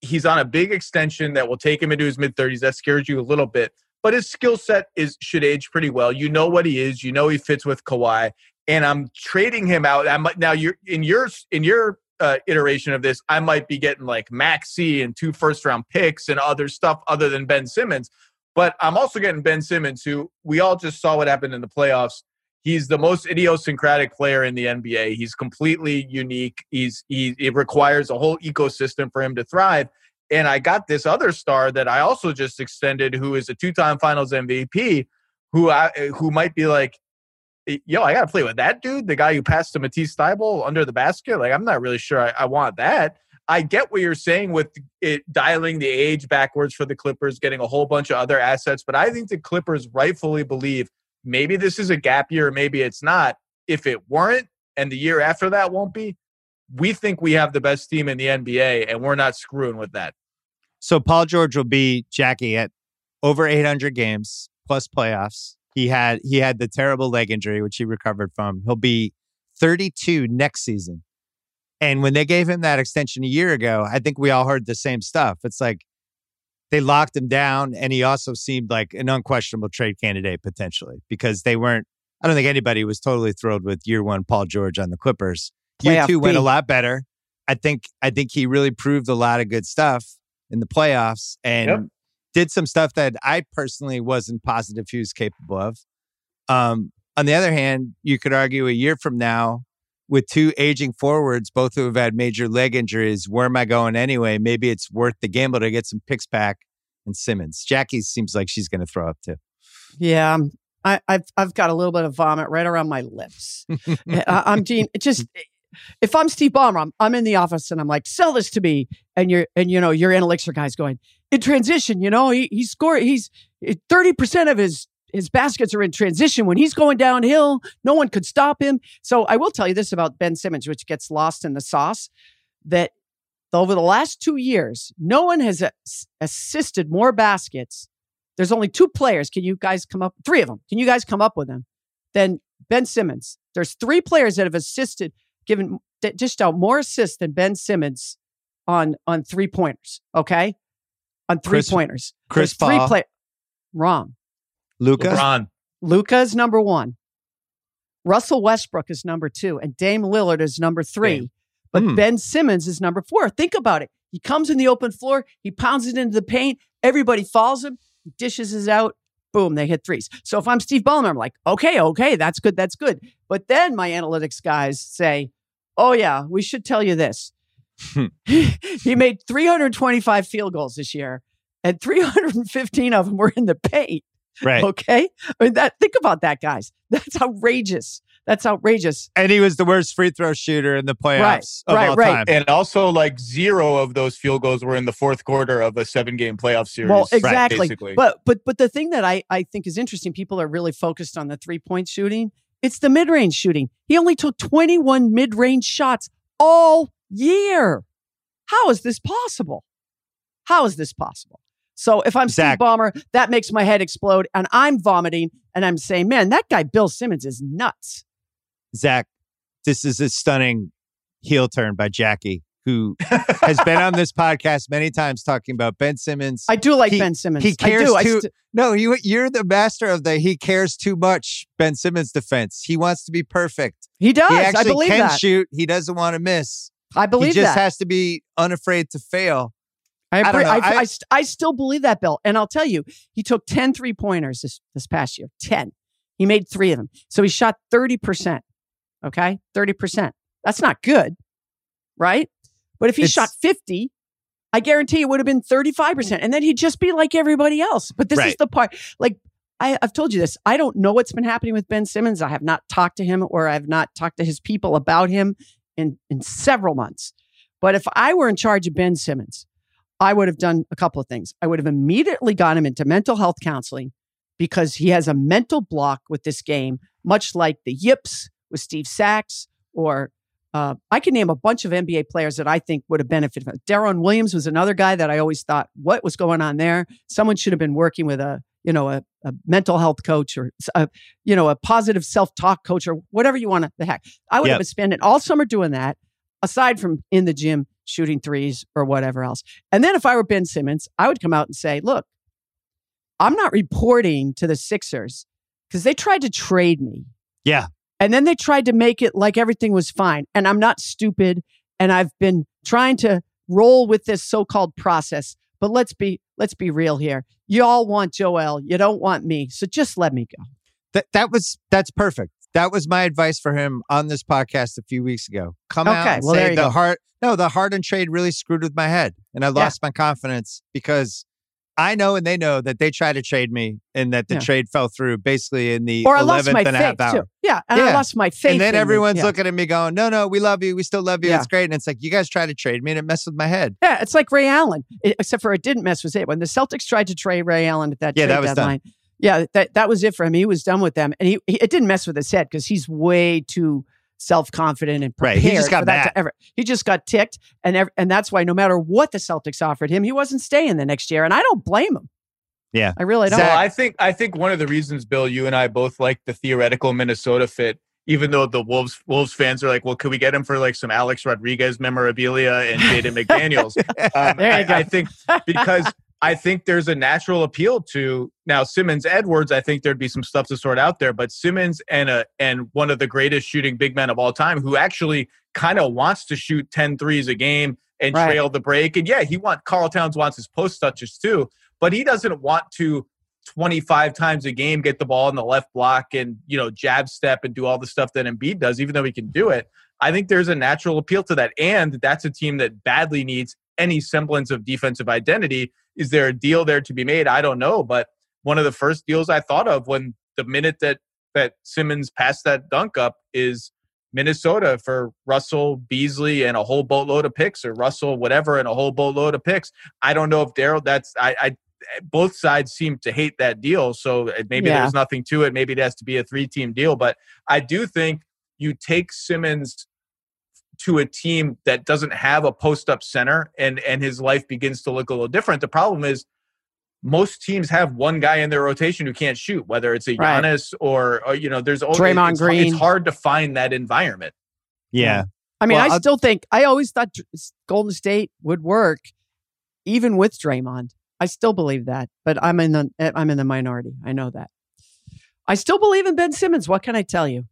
he's on a big extension that will take him into his mid thirties. That scares you a little bit, but his skill set is should age pretty well. You know what he is. You know he fits with Kawhi, and I'm trading him out. I might now you're in your in your uh, iteration of this, I might be getting like Maxey and two first round picks and other stuff other than Ben Simmons. But I'm also getting Ben Simmons, who we all just saw what happened in the playoffs. He's the most idiosyncratic player in the NBA. He's completely unique. He's he it requires a whole ecosystem for him to thrive. And I got this other star that I also just extended, who is a two-time Finals MVP, who I who might be like, yo, I got to play with that dude, the guy who passed to Matisse Thybulle under the basket. Like, I'm not really sure I, I want that. I get what you're saying with it dialing the age backwards for the Clippers, getting a whole bunch of other assets, but I think the Clippers rightfully believe maybe this is a gap year, maybe it's not. If it weren't, and the year after that won't be, we think we have the best team in the NBA, and we're not screwing with that. So Paul George will be Jackie at over 800 games plus playoffs. He had he had the terrible leg injury which he recovered from. He'll be 32 next season. And when they gave him that extension a year ago, I think we all heard the same stuff. It's like they locked him down and he also seemed like an unquestionable trade candidate potentially because they weren't I don't think anybody was totally thrilled with year 1 Paul George on the Clippers. Year 2 went a lot better. I think I think he really proved a lot of good stuff in the playoffs and Yep. did some stuff that I personally wasn't positive he was capable of. Um, on the other hand, you could argue a year from now, with two aging forwards, both who have had major leg injuries, where am I going anyway? Maybe it's worth the gamble to get some picks back and Simmons. Jackie seems like she's going to throw up too. Yeah, um, I, I've I've got a little bit of vomit right around my lips. Eh, I, I'm Gene. Just eh, if I'm Steve Ballmer, I'm, I'm in the office and I'm like, sell this to me, and you're and you know your elixir guy's going in transition. You know he he scored. He's eh, thirty percent of his his baskets are in transition. When he's going downhill, no one could stop him. So I will tell you this about Ben Simmons, which gets lost in the sauce, that over the last two years, no one has assisted more baskets. There's only two players. Can you guys come up? Three of them. Can you guys come up with them? Then Ben Simmons. There's three players that have assisted, given dished out more assists than Ben Simmons on on three pointers. Okay, on three pointers. Chris There's three play. Wrong. Luka. LeBron. Luka is number one. Russell Westbrook is number two, and Dame Lillard is number three. Dame. But mm. Ben Simmons is number four. Think about it. He comes in the open floor, he pounds it into the paint, everybody falls him, he dishes it out, boom, they hit threes. So if I'm Steve Ballmer, I'm like, okay, okay, that's good, that's good. But then my analytics guys say, oh yeah, we should tell you this. he made 325 field goals this year, and 315 of them were in the paint. Right. Okay. I mean, that think about that, guys. That's outrageous. That's outrageous. And he was the worst free throw shooter in the playoffs right, right, right. Time. And also, like zero of those field goals were in the fourth quarter of a seven game playoff series. Well, exactly. Right, but but but the thing that I I think is interesting, people are really focused on the three point shooting. It's the mid range shooting. He only took 21 mid range shots all year. How is this possible? How is this possible? So if I'm Zach. Steve Ballmer, that makes my head explode and I'm vomiting and I'm saying, man, that guy Bill Simmons is nuts. Zach, this is a stunning heel turn by Jackie, who has been on this podcast many times talking about Ben Simmons. I do like he, Ben Simmons. He cares I too. St- no, you, you're the master of the he cares too much Ben Simmons defense. He wants to be perfect. He does. He actually I believe can that. shoot. He doesn't want to miss. I believe that. he just that. has to be unafraid to fail. I, I, I, I, I, still believe that, Bill. And I'll tell you, he took 10 three pointers this, this past year. 10. He made three of them. So he shot 30%. Okay. 30%. That's not good. Right. But if he it's, shot 50, I guarantee it would have been 35%. And then he'd just be like everybody else. But this right. is the part, like, I, have told you this. I don't know what's been happening with Ben Simmons. I have not talked to him or I have not talked to his people about him in, in several months. But if I were in charge of Ben Simmons, I would have done a couple of things. I would have immediately got him into mental health counseling because he has a mental block with this game, much like the Yips with Steve Sax, or uh, I can name a bunch of NBA players that I think would have benefited from. Deron Williams was another guy that I always thought, what was going on there? Someone should have been working with a, you know, a, a mental health coach or a, you know, a positive self talk coach or whatever you want to the heck. I would yep. have been spending all summer doing that, aside from in the gym shooting threes or whatever else. And then if I were Ben Simmons, I would come out and say, look, I'm not reporting to the Sixers because they tried to trade me. Yeah. And then they tried to make it like everything was fine. And I'm not stupid. And I've been trying to roll with this so-called process. But let's be let's be real here. You all want Joel. You don't want me. So just let me go. That that was that's perfect. That was my advice for him on this podcast a few weeks ago. Come okay, out and well, say the heart no, the Harden trade really screwed with my head and I lost yeah. my confidence because I know and they know that they tried to trade me and that the yeah. trade fell through basically in the or 11th and a half hour. Too. Yeah. And yeah. I lost my faith. And then everyone's looking at me going, no, no, we love you. We still love you. It's great. And it's like, you guys tried to trade me and it messed with my head. Yeah. It's like Ray Allen, except for it didn't mess with it. When the Celtics tried to trade Ray Allen at that yeah, that was deadline, done. Yeah, that, that was it for him. He was done with them. And he, he it didn't mess with his head because he's way too self confident and prepared. Right. He just got that ever. He just got ticked, and ev- and that's why no matter what the Celtics offered him, he wasn't staying the next year. And I don't blame him. Yeah, I really don't. So I think I think one of the reasons, Bill, you and I both like the theoretical Minnesota fit. Even though the Wolves Wolves fans are like, well, could we get him for like some Alex Rodriguez memorabilia and Jaden McDaniels? Um, there you I, go. I think because I think there's a natural appeal to now Simmons Edwards. I think there'd be some stuff to sort out there, but Simmons and a and one of the greatest shooting big men of all time, who actually kind of wants to shoot 10 threes a game and right. trail the break. And yeah, he want Karl Towns wants his post touches too, but he doesn't want to 25 times a game get the ball in the left block and you know jab step and do all the stuff that Embiid does, even though he can do it. I think there's a natural appeal to that, and that's a team that badly needs any semblance of defensive identity. Is there a deal there to be made? I don't know, but one of the first deals I thought of when the minute that that Simmons passed that dunk up is Minnesota for Russell Beasley and a whole boatload of picks, or Russell whatever and a whole boatload of picks. I don't know if Daryl. That's I, I both sides seem to hate that deal. So maybe Yeah. there's nothing to it. Maybe it has to be a three team deal. But I do think you take Simmons to a team that doesn't have a post up center and and his life begins to look a little different. The problem is most teams have one guy in their rotation who can't shoot, whether it's a Right. Giannis or, or you know, there's only Draymond it's, Green. It's hard to find that environment. Yeah. I mean, Well, I I'll- still think I always thought Golden State would work, even with Draymond. I still believe that, but I'm in the I'm in the minority. I know that. I still believe in Ben Simmons. What can I tell you?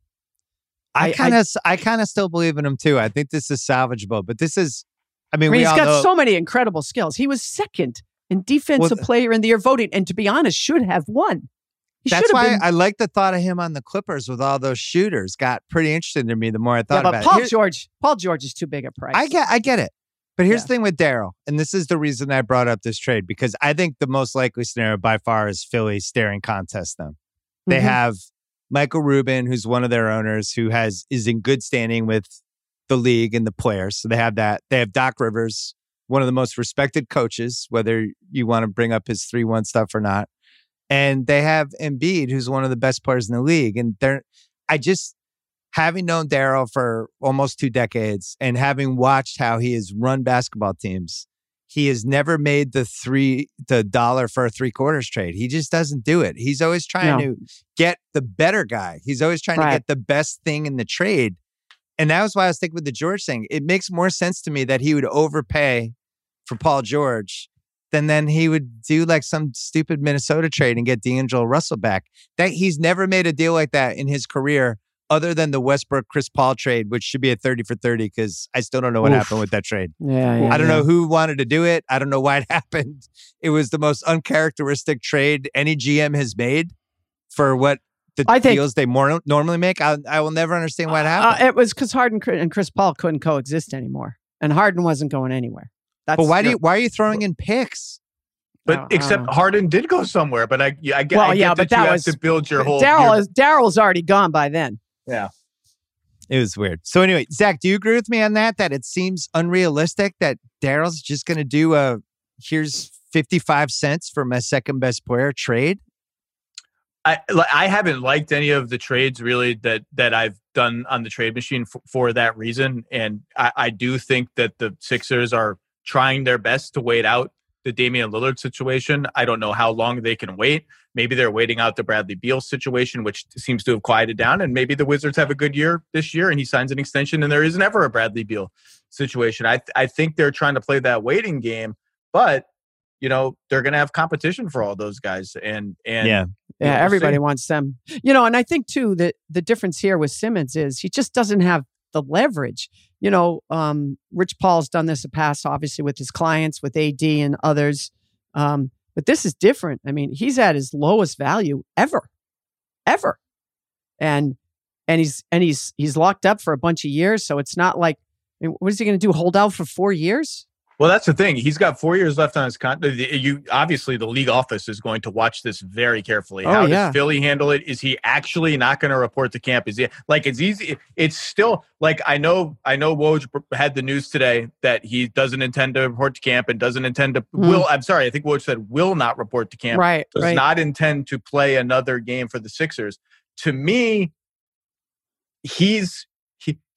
I- I kind of, I, kind of still believe in him too. I think this is salvageable, but this is, I mean, I mean, he's got know, so many incredible skills. He was second in defensive Well, player in the year voting, and to be honest, should have won. He that's why been. I like the thought of him on the Clippers with all those shooters. Got pretty interesting to me the more I thought yeah, but about Paul it. Here- George, Paul George is too big a price. I get, I get it. But here's Yeah. the thing with Daryl, and this is the reason I brought up this trade because I think the most likely scenario by far is Philly staring contest them. They Mhm. have Michael Rubin, who's one of their owners, who has is in good standing with the league and the players. So they have that. They have Doc Rivers, one of the most respected coaches, whether you want to bring up his three one stuff or not. And they have Embiid, who's one of the best players in the league. And they're I just having known Daryl for almost two decades and having watched how he has run basketball teams, he has never made the three the dollar for a three quarters trade. He just doesn't do it. He's always trying No. to get the better guy. He's always trying to get the best thing in the trade. And that was why I was thinking with the George thing. It makes more sense to me that he would overpay for Paul George than then he would do like some stupid Minnesota trade and get D'Angelo Russell back. That he's never made a deal like that in his career, other than the Westbrook Chris Paul trade, which should be a 30 for 30, because I still don't know what Oof. happened with that trade. yeah, yeah, I don't yeah. know who wanted to do it. I don't know why it happened. It was the most uncharacteristic trade any GM has made for what the I think- deals they more normally make. I, I will never understand why it Uh, happened. it was because Harden and Chris Paul couldn't coexist anymore, and Harden wasn't going anywhere. That's but why do you, why are you throwing in picks? But except. Harden did go somewhere. But I, yeah, I, get- Well, I get yeah, that but you that have was- to build your whole. Daryl is Daryl's already gone by then. It was weird. So anyway, Zach, do you agree with me on that? That it seems unrealistic that Daryl's just going to do a here's fifty five cents for my second best player trade. I I haven't liked any of the trades really that that I've done on the trade machine for, for that reason, and I, I do think that the Sixers are trying their best to wait out the Damian Lillard situation. I don't know how long they can wait. Maybe they're waiting out the Bradley Beal situation, which seems to have quieted down, and maybe the Wizards have a good year this year, and he signs an extension, and there isn't ever a Bradley Beal situation. I th- I think they're trying to play that waiting game, but you know they're going to have competition for all those guys, and and yeah, Yeah, everybody see. wants them. You know, and I think too that the difference here with Simmons is he just doesn't have the leverage. You know, um, Rich Paul's done this in the past, obviously with his clients, with AD and others. Um, but this is different. I mean, he's at his lowest value ever, ever, and and he's and he's he's locked up for a bunch of years. So it's not like I mean, what is he going to do? Hold out for four years? Well, that's the thing. He's got four years left on his contract. You obviously the league office is going to watch this very carefully. Oh, How yeah. does Philly handle it? Is he actually not going to report to camp? Is he like it's easy? It's still like I know. I know Woj had the news today that he doesn't intend to report to camp and doesn't intend to. Hmm. Will I'm sorry. I think Woj said will not report to camp. right, Does right. not intend to play another game for the Sixers. To me, he's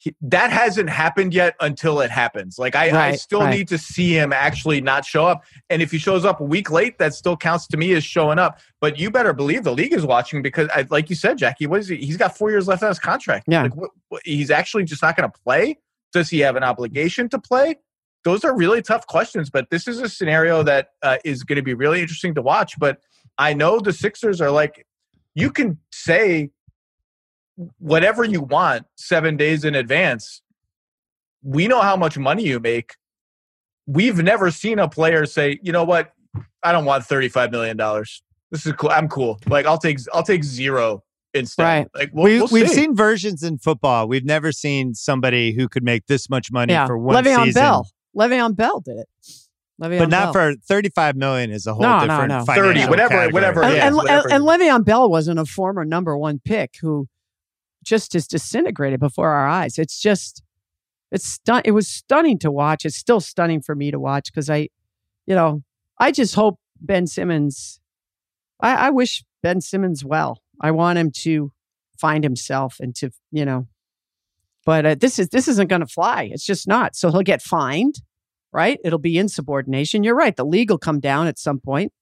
he, that hasn't happened yet until it happens. Like I, I still right. need to see him actually not show up. And if he shows up a week late, that still counts to me as showing up. But you better believe the league is watching because, I, like you said, Jackie, what is he? He's got four years left on his contract. Yeah. like what, what, he's actually just not going to play. Does he have an obligation to play? Those are really tough questions. But this is a scenario that uh, is going to be really interesting to watch. But I know the Sixers are like, you can say whatever you want seven days in advance. We know how much money you make. We've never seen a player say, you know what, I don't want $35 million. This is cool. I'm cool. Like I'll take I'll take zero instead. Right. Like we'll, we, we'll we've see. seen versions in football. We've never seen somebody who could make this much money yeah, for one Le'Veon season. Bell. Le'Veon Bell did it. Le'Veon But not Bell. for 35 million is a whole No, no, different no. 30, whatever- category. whatever, and, yeah, and, whatever. and, and Le'Veon Bell wasn't a former number one pick who just is disintegrated before our eyes. It's just, it's stun. It was stunning to watch. It's still stunning for me to watch because I, you know, I just hope Ben Simmons. I, I wish Ben Simmons well. I want him to find himself and to you know. But uh, this is this isn't going to fly. It's just not. So he'll get fined, right? It'll be insubordination. You're right. The league will come down at some point.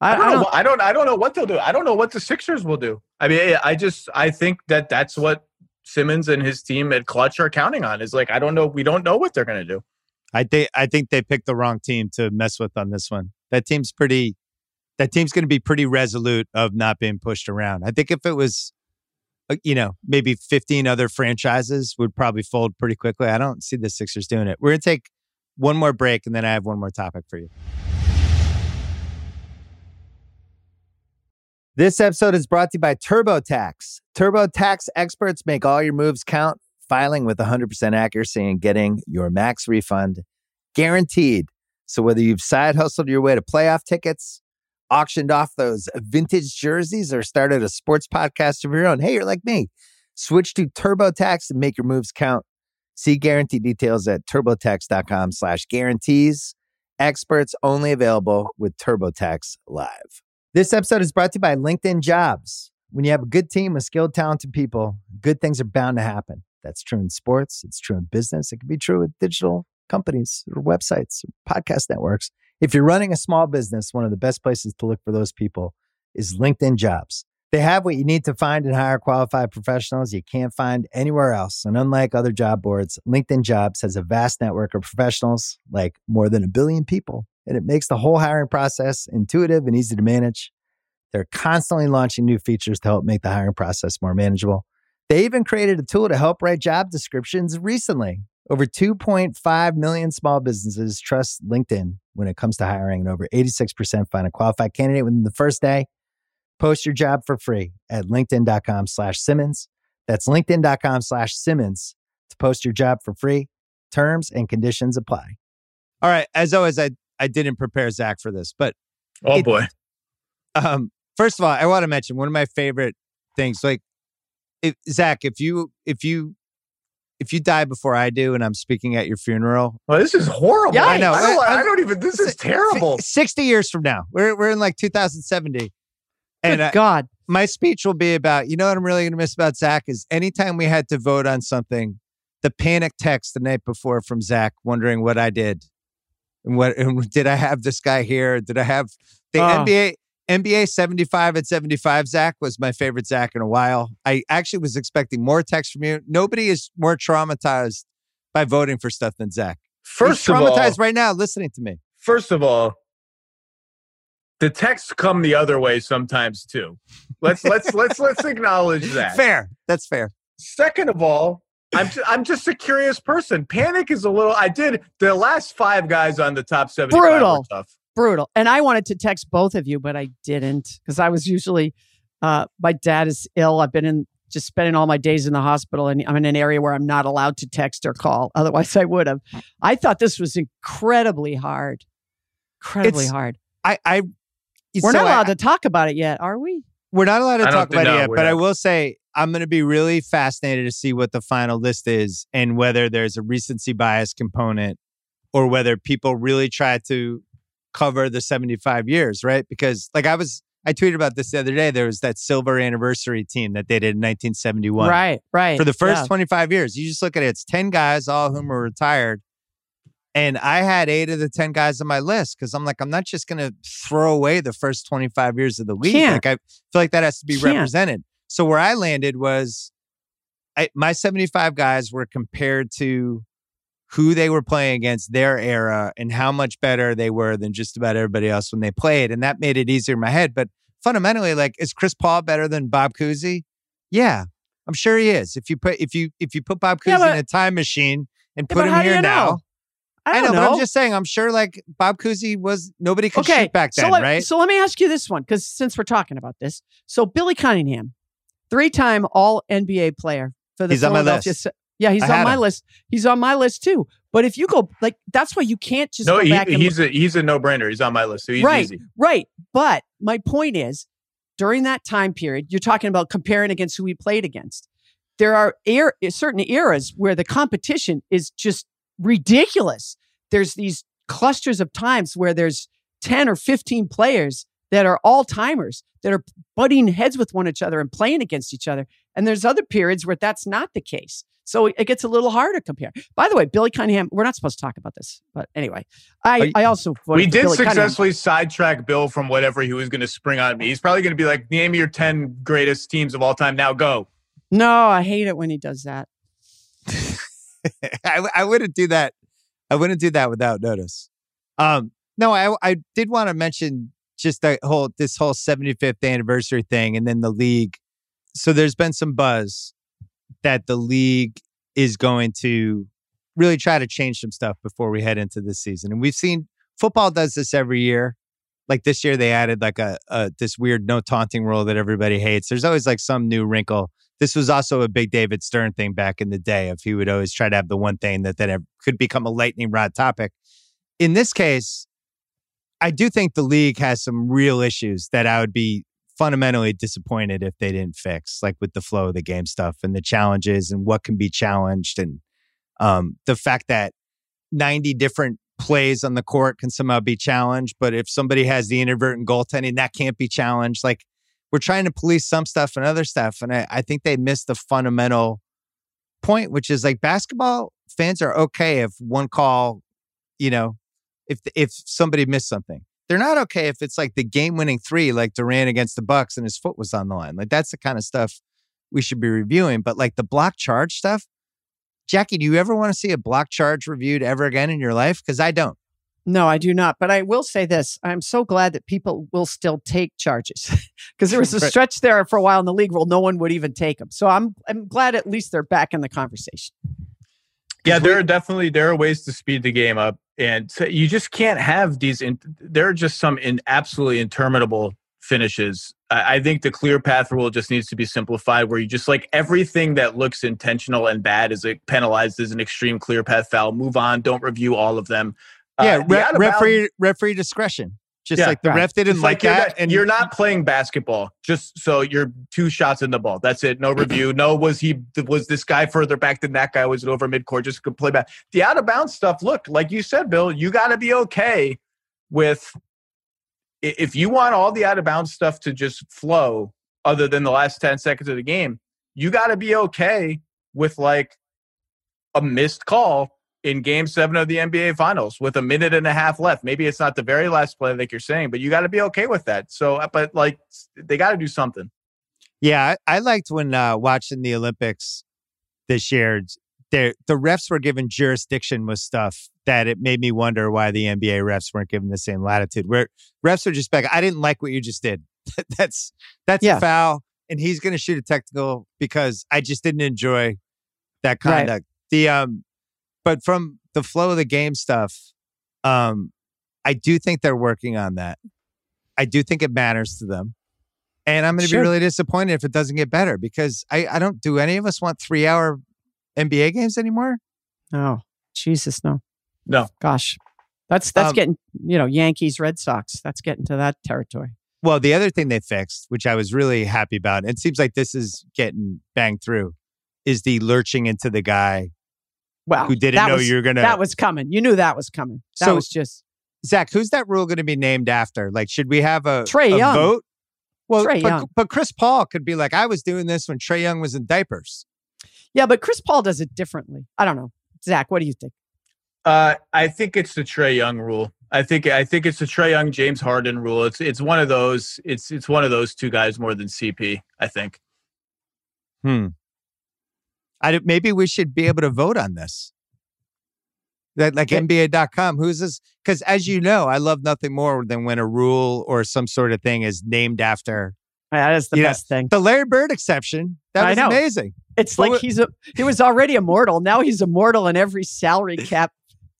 I, I, don't, I don't know. I don't. I don't know what they'll do. I don't know what the Sixers will do. I mean, I just I think that that's what Simmons and his team at Klutch are counting on. Is like I don't know. We don't know what they're going to do. I think I think they picked the wrong team to mess with on this one. That team's pretty. That team's going to be pretty resolute of not being pushed around. I think if it was, uh, you know, maybe fifteen other franchises would probably fold pretty quickly. I don't see the Sixers doing it. We're going to take one more break, and then I have one more topic for you. This episode is brought to you by TurboTax. TurboTax experts make all your moves count, filing with 100% accuracy and getting your max refund guaranteed. So whether you've side hustled your way to playoff tickets, auctioned off those vintage jerseys, or started a sports podcast of your own, hey, you're like me. Switch to TurboTax and make your moves count. See guarantee details at turbotax.com slash guarantees. Experts only available with TurboTax Live. This episode is brought to you by LinkedIn Jobs. When you have a good team of skilled, talented people, good things are bound to happen. That's true in sports, it's true in business, it can be true with digital companies or websites, or podcast networks. If you're running a small business, one of the best places to look for those people is LinkedIn Jobs. They have what you need to find and hire qualified professionals you can't find anywhere else. And unlike other job boards, LinkedIn Jobs has a vast network of professionals, like more than a billion people and it makes the whole hiring process intuitive and easy to manage. They're constantly launching new features to help make the hiring process more manageable. They even created a tool to help write job descriptions recently. Over 2.5 million small businesses trust LinkedIn when it comes to hiring, and over 86% find a qualified candidate within the first day. Post your job for free at linkedin.com slash Simmons. That's linkedin.com slash Simmons to post your job for free. Terms and conditions apply. All right. As always, I I didn't prepare Zach for this, but oh it, boy. Um, first of all, I want to mention one of my favorite things. Like, if, Zach, if you if you if you die before I do, and I'm speaking at your funeral, well, this is horrible. Yeah, I know. I don't, I don't even. This is terrible. Sixty years from now, we're we're in like 2070, and Good God, my speech will be about. You know what I'm really going to miss about Zach is anytime we had to vote on something, the panic text the night before from Zach, wondering what I did and what and did I have this guy here? Did I have the uh. NBA NBA 75 at 75 Zach was my favorite Zach in a while. I actually was expecting more text from you. Nobody is more traumatized by voting for stuff than Zach. First He's traumatized all, right now listening to me. First of all, the texts come the other way sometimes too. Let's let's let's let's acknowledge that. Fair. That's fair. Second of all, I'm just, I'm just a curious person. Panic is a little. I did the last five guys on the top seventy. Brutal, brutal. And I wanted to text both of you, but I didn't because I was usually. Uh, my dad is ill. I've been in just spending all my days in the hospital, and I'm in an area where I'm not allowed to text or call. Otherwise, I would have. I thought this was incredibly hard. Incredibly it's, hard. I, I we're so not allowed I, to talk about it yet, are we? We're not allowed to talk about no, it yet, but not. I will say I'm going to be really fascinated to see what the final list is and whether there's a recency bias component or whether people really try to cover the 75 years, right? Because like I was I tweeted about this the other day. There was that silver anniversary team that they did in 1971. Right, right. For the first yeah. 25 years. You just look at it, it's 10 guys, all of whom are retired. And I had eight of the 10 guys on my list because I'm like, I'm not just going to throw away the first 25 years of the league. Can't. Like, I feel like that has to be Can't. represented. So where I landed was I, my 75 guys were compared to who they were playing against their era and how much better they were than just about everybody else when they played. And that made it easier in my head. But fundamentally, like, is Chris Paul better than Bob Cousy? Yeah, I'm sure he is. If you put if you if you put Bob Cousy yeah, but, in a time machine and put him here now. Know? I, I know, know, but I'm just saying. I'm sure, like Bob Cousy was nobody could okay, shoot back then, so let, right? So let me ask you this one, because since we're talking about this, so Billy Cunningham, three-time All NBA player for the he's Philadelphia. Yeah, he's I on my him. list. He's on my list too. But if you go like, that's why you can't just no. He, he's a he's a no brainer. He's on my list. So he's right, easy. right. But my point is, during that time period, you're talking about comparing against who we played against. There are er- certain eras where the competition is just ridiculous. There's these clusters of times where there's 10 or 15 players that are all timers that are butting heads with one another and playing against each other. And there's other periods where that's not the case. So it gets a little harder to compare. By the way, Billy Cunningham, we're not supposed to talk about this, but anyway, I, I also we did Billy successfully Cunningham. sidetrack Bill from whatever he was going to spring on me. He's probably going to be like, "Name your ten greatest teams of all time." Now go. No, I hate it when he does that. I, I wouldn't do that. I wouldn't do that without notice. Um, no, I I did want to mention just that whole this whole 75th anniversary thing, and then the league. So there's been some buzz that the league is going to really try to change some stuff before we head into this season, and we've seen football does this every year. Like this year, they added like a, a this weird no taunting rule that everybody hates. There's always like some new wrinkle this was also a big David Stern thing back in the day if he would always try to have the one thing that then could become a lightning rod topic. In this case, I do think the league has some real issues that I would be fundamentally disappointed if they didn't fix, like with the flow of the game stuff and the challenges and what can be challenged and um, the fact that 90 different plays on the court can somehow be challenged, but if somebody has the inadvertent goaltending, that can't be challenged. Like we're trying to police some stuff and other stuff. And I, I think they missed the fundamental point, which is like basketball fans are okay if one call, you know, if if somebody missed something. They're not okay if it's like the game winning three, like Durant against the Bucks and his foot was on the line. Like that's the kind of stuff we should be reviewing. But like the block charge stuff, Jackie, do you ever want to see a block charge reviewed ever again in your life? Because I don't. No, I do not. But I will say this I'm so glad that people will still take charges because there was a stretch there for a while in the league where no one would even take them. So I'm, I'm glad at least they're back in the conversation. Yeah, there are definitely there are ways to speed the game up, and you just can't have these. In, there are just some in absolutely interminable finishes. I, I think the clear path rule just needs to be simplified, where you just like everything that looks intentional and bad is like penalized as an extreme clear path foul. Move on. Don't review all of them. Yeah, uh, re- referee referee discretion. Just yeah, like the right. ref didn't like, like that, not, and you're not playing basketball. Just so you're two shots in the ball. That's it. No review. no, was he was this guy further back than that guy? Was it over midcourt? Just could play back. The out of bounds stuff. Look, like you said, Bill, you got to be okay with if you want all the out of bounds stuff to just flow, other than the last ten seconds of the game. You got to be okay with like a missed call in game seven of the NBA finals with a minute and a half left. Maybe it's not the very last play like you're saying, but you got to be okay with that. So, uh, but like they got to do something. Yeah. I, I liked when uh, watching the Olympics this year, the refs were given jurisdiction with stuff that it made me wonder why the NBA refs weren't given the same latitude. Where refs are just back, I didn't like what you just did. that's that's yeah. a foul, and he's going to shoot a technical because I just didn't enjoy that conduct. Right. The um but from the flow of the game stuff, um, I do think they're working on that. I do think it matters to them. And I'm going to sure. be really disappointed if it doesn't get better because I, I don't, do any of us want three hour NBA games anymore? No. Jesus, no. No. Gosh. That's, that's um, getting, you know, Yankees, Red Sox. That's getting to that territory. Well, the other thing they fixed, which I was really happy about, it seems like this is getting banged through, is the lurching into the guy well, who didn't know was, you were gonna. That was coming. You knew that was coming. That so, was just Zach. Who's that rule going to be named after? Like, should we have a Trae a Young vote? Well, Trae but, Young. but Chris Paul could be like, I was doing this when Trae Young was in diapers. Yeah, but Chris Paul does it differently. I don't know. Zach, what do you think? Uh, I think it's the Trae Young rule. I think I think it's the Trae Young James Harden rule. It's it's one of those. It's it's one of those two guys more than CP. I think. Hmm. I maybe we should be able to vote on this that like NBA.com. Who's this? Because as you know, I love nothing more than when a rule or some sort of thing is named after. That is the best know, thing. The Larry Bird exception. That was amazing. It's but like he's a he was already immortal. Now he's immortal in every salary cap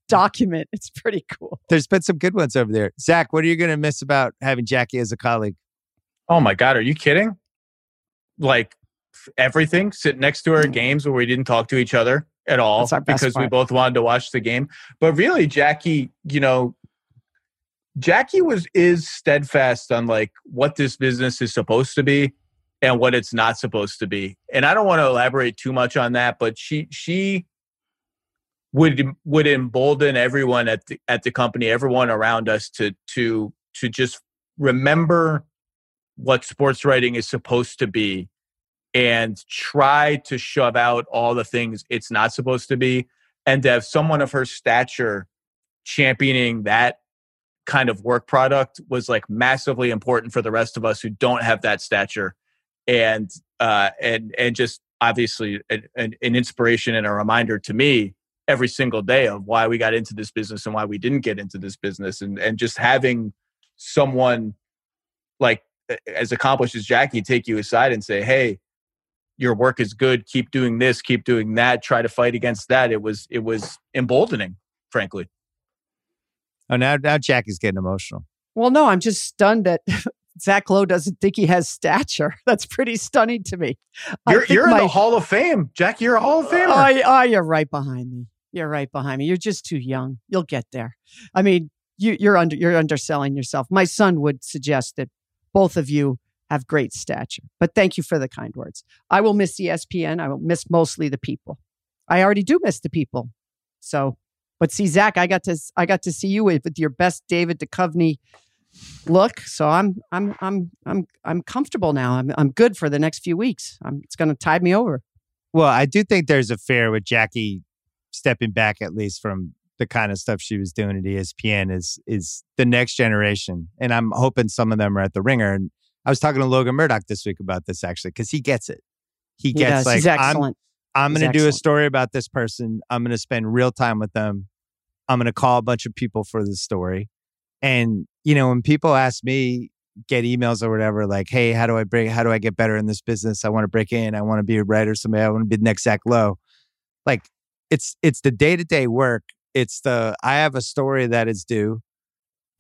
document. It's pretty cool. There's been some good ones over there. Zach, what are you going to miss about having Jackie as a colleague? Oh my God, are you kidding? Like everything, sit next to her at games where we didn't talk to each other at all because part. we both wanted to watch the game. But really, Jackie, you know, Jackie was is steadfast on like what this business is supposed to be and what it's not supposed to be. And I don't want to elaborate too much on that, but she she would would embolden everyone at the at the company, everyone around us to to to just remember what sports writing is supposed to be and try to shove out all the things it's not supposed to be and to have someone of her stature championing that kind of work product was like massively important for the rest of us who don't have that stature and uh and and just obviously an, an, inspiration and a reminder to me every single day of why we got into this business and why we didn't get into this business and and just having someone like as accomplished as Jackie take you aside and say hey your work is good keep doing this keep doing that try to fight against that it was it was emboldening frankly oh now now Jackie's getting emotional well no i'm just stunned that Zach Lowe doesn't think he has stature. That's pretty stunning to me. You're, you're my, in the Hall of Fame, Jack. You're a Hall of Famer. Oh, oh, you're right behind me. You're right behind me. You're just too young. You'll get there. I mean, you, you're under you're underselling yourself. My son would suggest that both of you have great stature. But thank you for the kind words. I will miss ESPN. I will miss mostly the people. I already do miss the people. So, but see, Zach, I got to I got to see you with, with your best David Duchovny look. So I'm I'm I'm I'm I'm comfortable now. I'm I'm good for the next few weeks. I'm, it's going to tide me over. Well, I do think there's a fair with Jackie stepping back at least from the kind of stuff she was doing at ESPN is is the next generation, and I'm hoping some of them are at the Ringer. And I was talking to Logan Murdock this week about this actually because he gets it. He gets he like I'm I'm going to do a story about this person. I'm going to spend real time with them. I'm going to call a bunch of people for the story. And you know, when people ask me, get emails or whatever, like, "Hey, how do I break? How do I get better in this business? I want to break in. I want to be a writer. Somebody. I want to be the next Zach Lowe." Like, it's it's the day to day work. It's the I have a story that is due.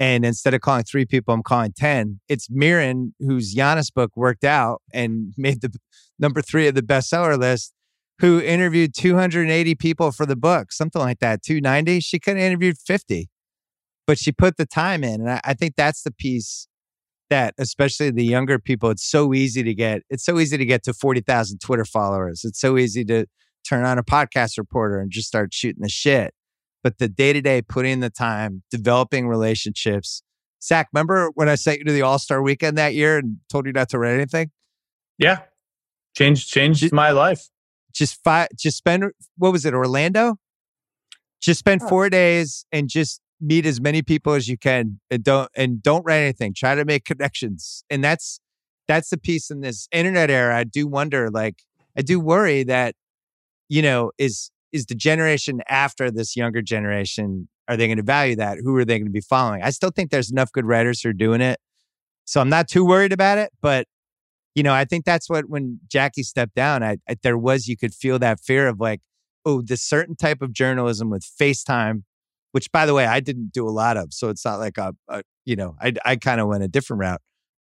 And instead of calling three people, I'm calling 10. It's Mirin, whose Giannis book worked out and made the number three of the bestseller list, who interviewed 280 people for the book, something like that, 290. She could have interviewed 50, but she put the time in. And I, I think that's the piece that, especially the younger people, it's so easy to get, it's so easy to get to 40,000 Twitter followers. It's so easy to turn on a podcast reporter and just start shooting the shit. But the day to day, putting in the time, developing relationships. Zach, remember when I sent you to the All Star weekend that year and told you not to write anything? Yeah, changed changed just, my life. Just five. Just spend. What was it? Orlando. Just spend oh. four days and just meet as many people as you can and don't and don't write anything try to make connections and that's that's the piece in this internet era i do wonder like i do worry that you know, is is the generation after this younger generation are they going to value that? Who are they going to be following? I still think there's enough good writers who are doing it. So I'm not too worried about it, but you know, I think that's what when Jackie stepped down, I, I there was you could feel that fear of like, oh, this certain type of journalism with FaceTime, which by the way, I didn't do a lot of, so it's not like a, a you know, I I kind of went a different route.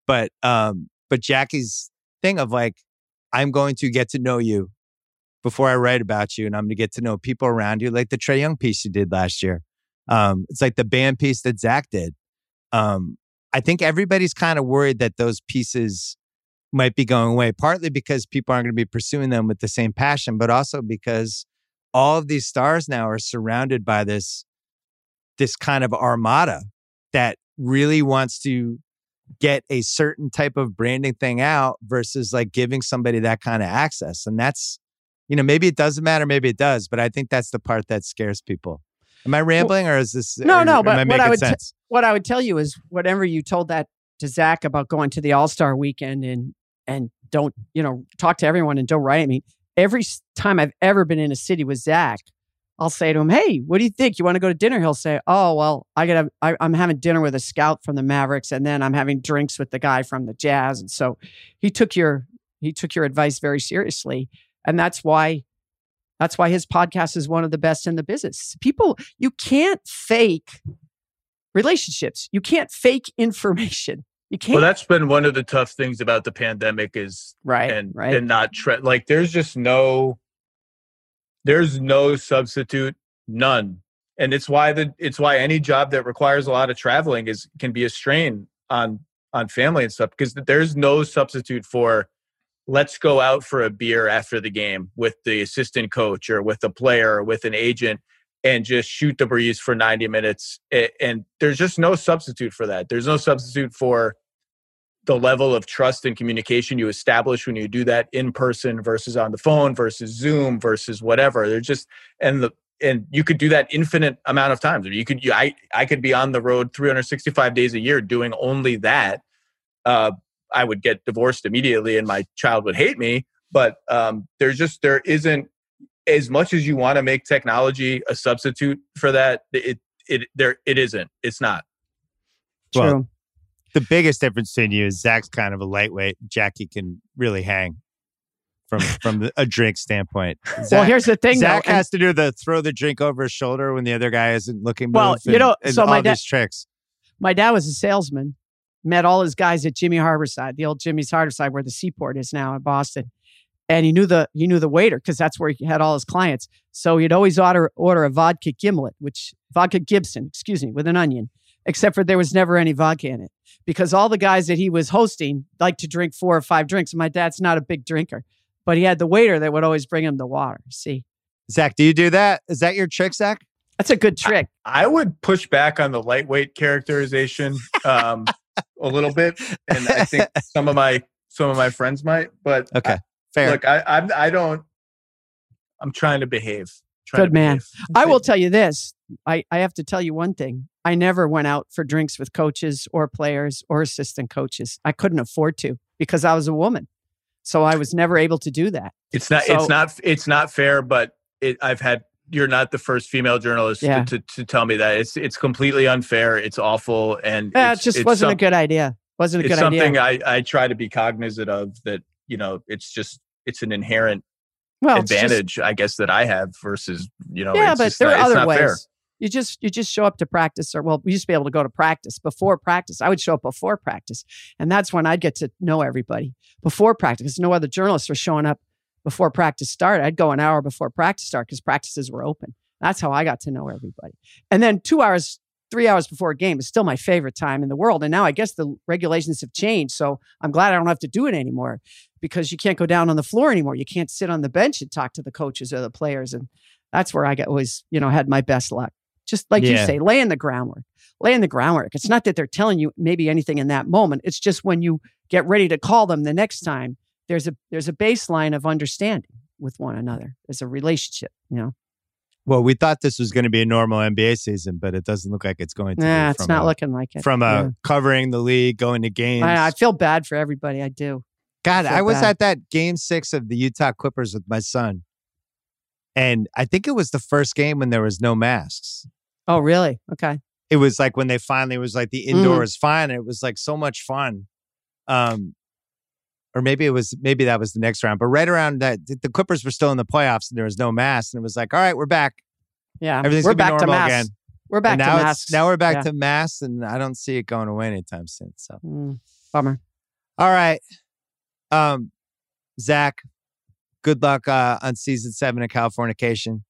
But um but Jackie's thing of like I'm going to get to know you before I write about you and I'm going to get to know people around you, like the Trae Young piece you did last year. Um, it's like the band piece that Zach did. Um, I think everybody's kind of worried that those pieces might be going away, partly because people aren't going to be pursuing them with the same passion, but also because all of these stars now are surrounded by this this kind of armada that really wants to get a certain type of branding thing out versus like giving somebody that kind of access. And that's you know, maybe it doesn't matter, maybe it does, but I think that's the part that scares people. Am I rambling or is this No, or, no, but I what I would t- what I would tell you is whatever you told that to Zach about going to the All-Star weekend and and don't, you know, talk to everyone and don't write. I mean, every time I've ever been in a city with Zach, I'll say to him, "Hey, what do you think? You want to go to dinner?" He'll say, "Oh, well, I got I, I'm having dinner with a scout from the Mavericks, and then I'm having drinks with the guy from the Jazz." And so he took your he took your advice very seriously, and that's why that's why his podcast is one of the best in the business. People, you can't fake relationships. You can't fake information. You can't. Well, that's been one of the tough things about the pandemic is right and right. and not tre- like there's just no there's no substitute, none. And it's why the it's why any job that requires a lot of traveling is can be a strain on on family and stuff because there's no substitute for let's go out for a beer after the game with the assistant coach or with a player or with an agent and just shoot the breeze for 90 minutes. And there's just no substitute for that. There's no substitute for the level of trust and communication you establish when you do that in person versus on the phone versus Zoom versus whatever. They're just and the and you could do that infinite amount of times. You could you, I I could be on the road 365 days a year doing only that. Uh, I would get divorced immediately and my child would hate me. But um, there's just there isn't as much as you want to make technology a substitute for that, it it there it isn't. It's not. True. Well, the biggest difference between you is Zach's kind of a lightweight. Jackie can really hang from from the, a drink standpoint. Zach, well, here's the thing. Zach though, has to do the throw the drink over his shoulder when the other guy isn't looking. Well, you and- know, and so all my dad- these tricks. my dad was a salesman, met all his guys at Jimmy Harborside, the old Jimmy's Harborside, where the seaport is now in Boston. And he knew the he knew the waiter because that's where he had all his clients. So he'd always order order a vodka gimlet, which vodka Gibson, excuse me, with an onion. Except for there was never any vodka in it because all the guys that he was hosting liked to drink four or five drinks. And my dad's not a big drinker, but he had the waiter that would always bring him the water. See, Zach, do you do that? Is that your trick, Zach? that's a good trick. I would push back on the lightweight characterization um, a little bit, and I think some of my some of my friends might. But Okay, fair. look, I I'm, I don't. I'm trying to behave. Trying Good to man. behave. I will tell you this. I, I have to tell you one thing. I never went out for drinks with coaches or players or assistant coaches. I couldn't afford to because I was a woman. So I was never able to do that. It's not. So- it's not. It's not fair. But it, I've had. You're not the first female journalist to- Yeah. to, to, tell me that. It's it's completely unfair. It's awful, and Yeah, it just wasn't a good idea. Wasn't a It's good something idea. I I try to be cognizant of. That you know, it's just it's an inherent Well, it's just- advantage, I guess, that I have versus you know. yeah, but there not- are other ways. fair. You just you just show up to practice, or well, we used to be able to go to practice before practice. I would show up before practice, and that's when I'd get to know everybody before practice. No other journalists were showing up before practice started. I'd go an hour before practice start because practices were open. That's how I got to know everybody. And then two hours, three hours before a game is still my favorite time in the world. And now I guess the regulations have changed, so I'm glad I don't have to do it anymore because you can't go down on the floor anymore. You can't sit on the bench and talk to the coaches or the players, and that's where I got always, you know, had my best luck. Just like you Yeah. say, laying the groundwork, laying the groundwork. It's not that they're telling you maybe anything in that moment. It's just when you get ready to call them the next time, there's a there's a baseline of understanding with one another. There's a relationship, you know. well, we thought this was going to be a normal NBA season, but it doesn't look like it's going to. be Nah, it's not a- looking like it. from uh, Yeah. covering the league, going to games. I, I feel bad for everybody. I do. God, feel I was bad. at that game six of the Utah Clippers with my son. And I think it was the first game when there was no masks. Oh, really? Okay. It was like when they finally it was like Mm. the indoor is fine. It was like so much fun. Um, or maybe it was maybe that was the next round. But right around that, the Clippers were still in the playoffs and there was no mask And it was like, all right, we're back. Yeah. Everything's we're gonna back to normal masks. again. We're back and now it's- masks. Now we're back Yeah. to masks, and I don't see it going away anytime soon. So Mm, bummer. All right. Um, Zach, good luck uh, on season seven of Californication.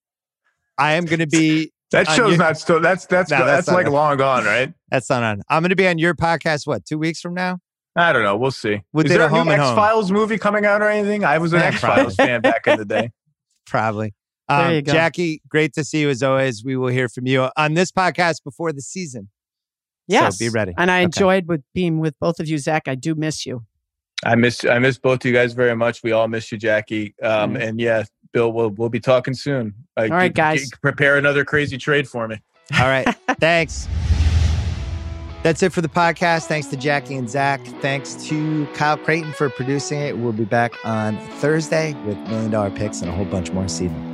I am going to be, That show's your- not still. That's that's No, that's, that's like it. long gone, right? that's not on. I'm going to be on your podcast, what, two weeks from now? I don't know. We'll see. We Is there a a new Home X Files movie coming out or anything? I was an X Files fan back in the day. Probably. There Um, you go. Jackie, great to see you as always. We will hear from you on this podcast before the season. Yes. be ready. And I Okay. enjoyed with being with both of you, Zach. I do miss you. I miss I miss both of you guys very much. We all miss you, Jackie. Um, Mm. And yeah, Bill, we'll we'll be talking soon. Uh, All right, g- guys. g- prepare another crazy trade for me. All right. Thanks. That's it for the podcast. Thanks to Jackie and Zach. Thanks to Kyle Crichton for producing it. We'll be back on Thursday with million dollar picks and a whole bunch more seeding.